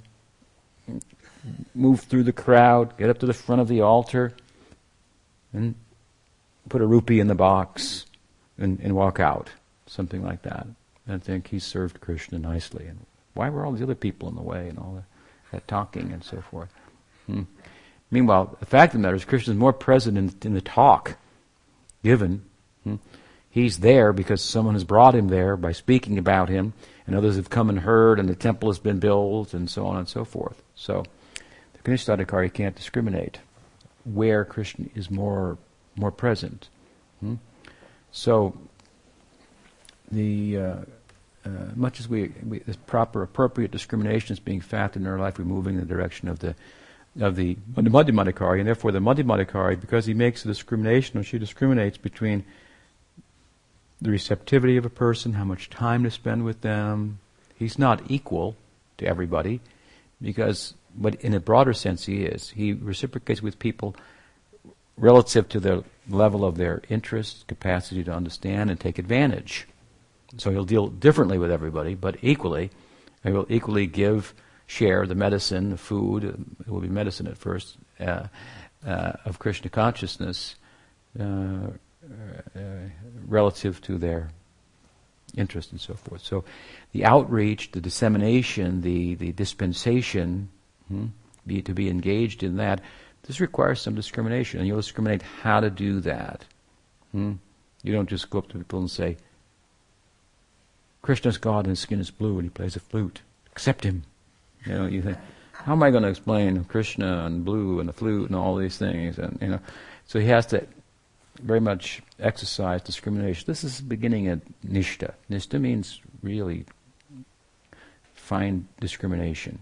move through the crowd, get up to the front of the altar, and put a rupee in the box and, and walk out. Something like that. And think he served Krishna nicely. And why were all these other people in the way and all that, that talking and so forth? Hmm. Meanwhile, the fact of the matter is Krishna is more present in, in the talk given. Hmm. He's there because someone has brought him there by speaking about him, and others have come and heard, and the temple has been built, and so on and so forth. So, the Kanishta can't discriminate where Krishna is more more present. Hmm? So, the uh, uh, much as we, we this proper appropriate discrimination is being factored in our life, we're moving in the direction of the of the Madhyamadikari, and therefore the Madhyamadikari, because he makes a discrimination, or she discriminates between the receptivity of a person, how much time to spend with them. He's not equal to everybody, because, but in a broader sense, he is. He reciprocates with people relative to the level of their interest, capacity to understand and take advantage. So he'll deal differently with everybody, but equally, he will equally give, share the medicine, the food, it will be medicine at first, uh, uh, of Krishna consciousness uh, uh, relative to their interest and so forth. So the outreach, the dissemination, the, the dispensation, hmm, be, to be engaged in that, this requires some discrimination, and you'll discriminate how to do that. Hmm? You don't just go up to people and say, Krishna's God and his skin is blue and he plays a flute. Accept him. You know, you think, how am I going to explain Krishna and blue and the flute and all these things? And you know, so he has to very much exercise discrimination. This is the beginning of nishta. Nishta means really find discrimination.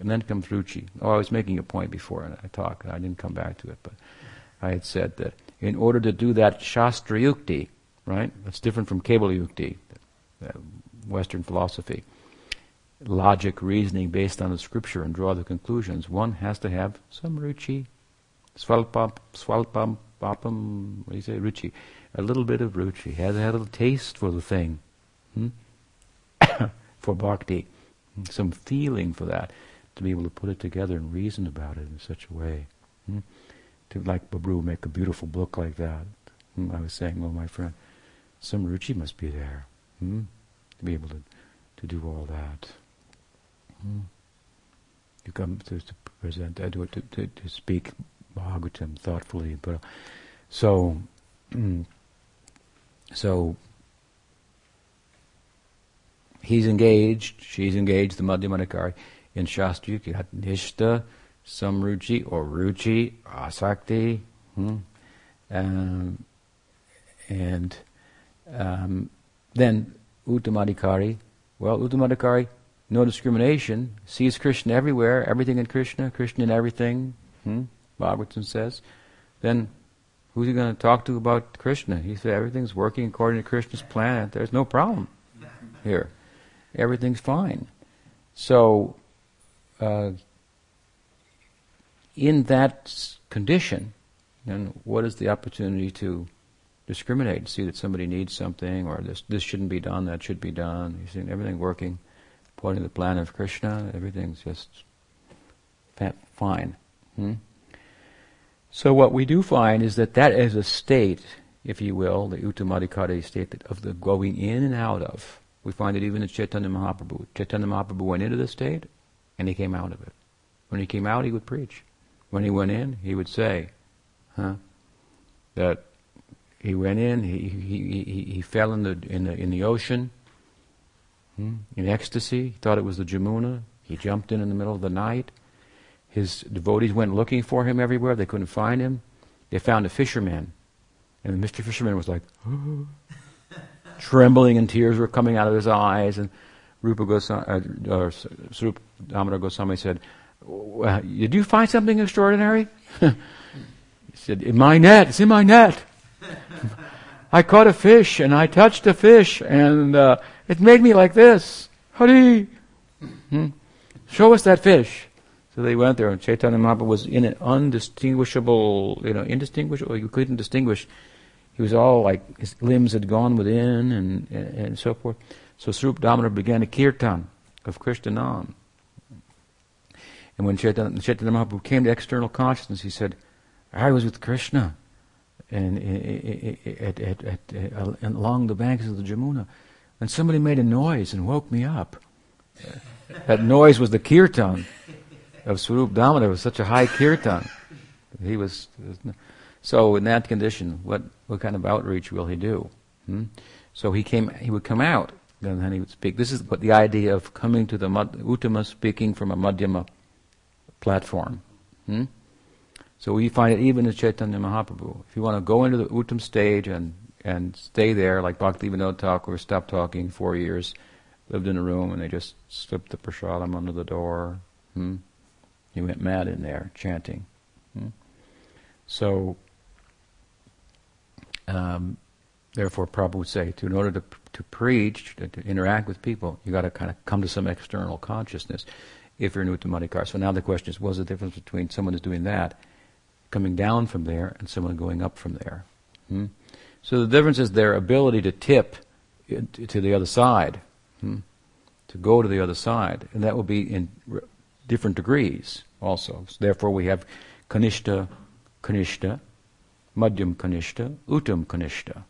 And then comes ruchi. Oh, I was making a point before in a talk, I didn't come back to it, but I had said that in order to do that shastra yukti, right, that's different from kebala yukti, Western philosophy, logic, reasoning based on the scripture and draw the conclusions, one has to have some ruchi, swalpam, swalpam, papam, what do you say, ruchi, a little bit of ruchi, has had a little taste for the thing, hmm? for bhakti, some feeling for that to be able to put it together and reason about it in such a way. Hmm? To, like Babru, make a beautiful book like that. Hmm? I was saying, well, my friend, some ruchi must be there hmm? To be able to, to do all that. Hmm? You come to, to present, uh, to, to, to speak Bhagavatam thoughtfully, but so, hmm, so he's engaged, she's engaged, the Madhyamadikari in Shastra, got Nishta, Samruchi, or Ruchi, Asakti, hmm? um, and um, then Uttamadikari. Well, Uttamadikari, no discrimination, sees Krishna everywhere, everything in Krishna, Krishna in everything, hmm? Bhagavatam says. Then who's he going to talk to about Krishna? He said everything's working according to Krishna's plan. There's no problem here. Everything's fine. So, uh, in that condition, then what is the opportunity to discriminate, and see that somebody needs something, or this this shouldn't be done, that should be done. You see everything working according to the plan of Krishna. Everything's just fine. Hmm? So what we do find is that that is a state, if you will, the Uttamadikari state of the going in and out of. We find it even in Chaitanya Mahaprabhu. Chaitanya Mahaprabhu went into the state, and he came out of it. When he came out, he would preach. When he went in, he would say, huh, that he went in, he, he, he, he fell in the, in the, in the ocean, hmm, in ecstasy, he thought it was the Jamuna, he jumped in in the middle of the night, his devotees went looking for him everywhere, they couldn't find him, they found a fisherman, and Mr. Fisherman was like, trembling and tears were coming out of his eyes, and Rupa Goswami, uh, or Swarup Damodar Goswami said, did you find something extraordinary? he said, in my net, it's in my net. I caught a fish and I touched a fish and uh, it made me like this. Hari! Hmm? Show us that fish. So they went there and Chaitanya Mahaprabhu was in an undistinguishable, you know, indistinguishable, you couldn't distinguish. He was all like, his limbs had gone within and, and, and so forth. So Damodar began a kirtan of Krishna Nam. And when Chaitanya, Chaitanya Mahaprabhu came to external consciousness, he said, I was with Krishna and eh, eh, eh, at, at, at, along the banks of the Jamuna, and somebody made a noise and woke me up. that noise was the kirtan of Swarup Damodar. It was such a high kirtan. He was so in that condition. What what kind of outreach will he do? Hmm? So he came. He would come out, and then he would speak. This is what the idea of coming to the Uttama, speaking from a Madhyama platform. Hmm? So we find it even in Chaitanya Mahaprabhu. If you want to go into the Uttam stage and, and stay there, like Bhakti Vinod Thakur stopped talking four years, lived in a room, and they just slipped the prasadam under the door. Hmm? He went mad in there, chanting. Hmm? So, um, therefore, Prabhupada would say, to, in order to, to preach, to, to interact with people, you got to kind of come to some external consciousness if you're new to Madhikar. So now the question is, what's the difference between someone who's doing that coming down from there and someone going up from there. Hmm? So the difference is their ability to tip to the other side, hmm? to go to the other side, and that will be in different degrees also. So therefore, we have kanishta, kanishta, madhyam kanishta, uttam kanishta.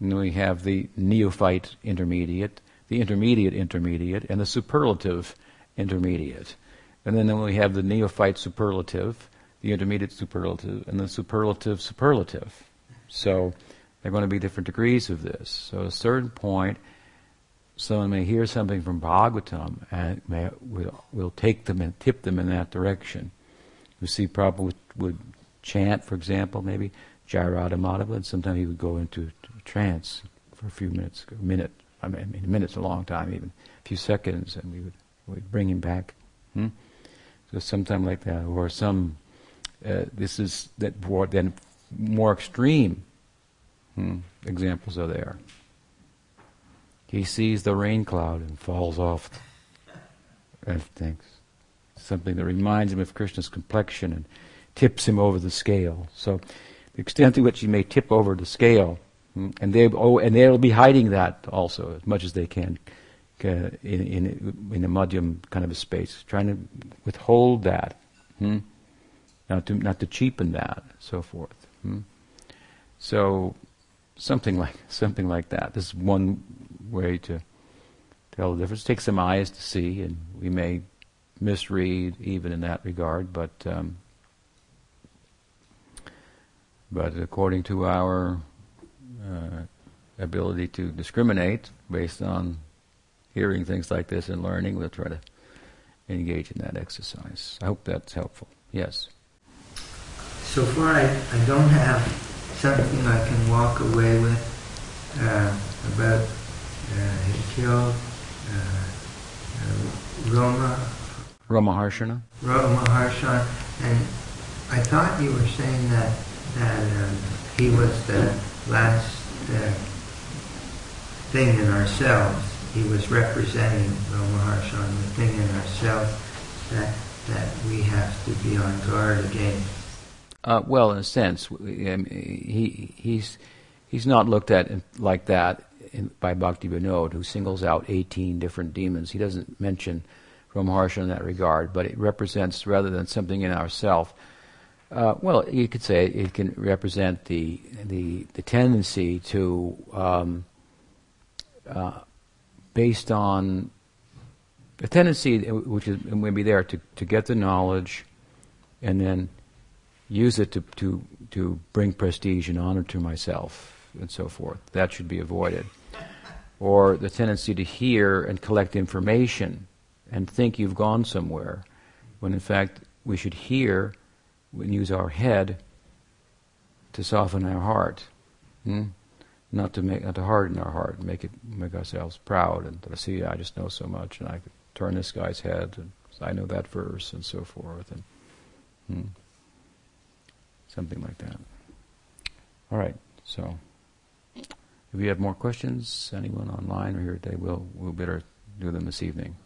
And we have the neophyte intermediate, the intermediate intermediate, and the superlative intermediate. And then we have the neophyte superlative, the intermediate superlative, and the superlative superlative. So there are going to be different degrees of this. So at a certain point, someone may hear something from Bhagavatam and may, will, will take them and tip them in that direction. You see, Prabhupada would, would chant, for example, maybe Jaya Radha Madhava, and sometimes he would go into trance for a few minutes, a minute. I mean, a minute's a long time, even a few seconds, and we would we'd bring him back. Hmm? So sometime like that, or some uh, this is that more, then more extreme hmm, examples are there. He sees the rain cloud and falls off and thinks something that reminds him of Krishna's complexion and tips him over the scale. So the extent to which he may tip over the scale, hmm, and they oh, and they'll be hiding that also as much as they can uh, in in in a madhyam kind of a space, trying to withhold that. Hmm? Not to not to cheapen that, so forth. Hmm? So something like something like that. This is one way to tell the difference. Take some eyes to see, and we may misread even in that regard, but um, but according to our uh, ability to discriminate based on hearing things like this and learning, we'll try to engage in that exercise. I hope that's helpful. Yes so far I, I don't have something I can walk away with uh, about uh, he killed uh, uh, Roma. Roma Harshana? Roma Harshana. And I thought you were saying that, that um, he was the last uh, thing in ourselves. he was representing Roma Harshana, the thing in ourselves that that we have to be on guard against. Uh, well, in a sense, he he's he's not looked at like that in, by Bhakti Vinod, who singles out 18 different demons. He doesn't mention Romaharshan in that regard, but it represents rather than something in ourself. Uh, well, you could say it can represent the the, the tendency to, um, uh, based on the tendency which is maybe there to, to get the knowledge, and then use it to, to to bring prestige and honor to myself and so forth. That should be avoided. Or the tendency to hear and collect information and think you've gone somewhere, when in fact we should hear and use our head to soften our heart, hmm? not to make not to harden our heart, make it make ourselves proud and see I just know so much and I could turn this guy's head and I know that verse and so forth and hmm? something like that. All right, so if you have more questions, anyone online or here today, we'll, we'll better do them this evening.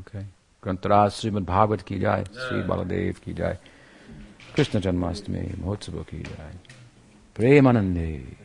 Okay. Granthraj Srimad Bhagavat ki jai, Sri Baladev ki jai, Krishna Janmastami, Mahotsava ki jai, Premanande.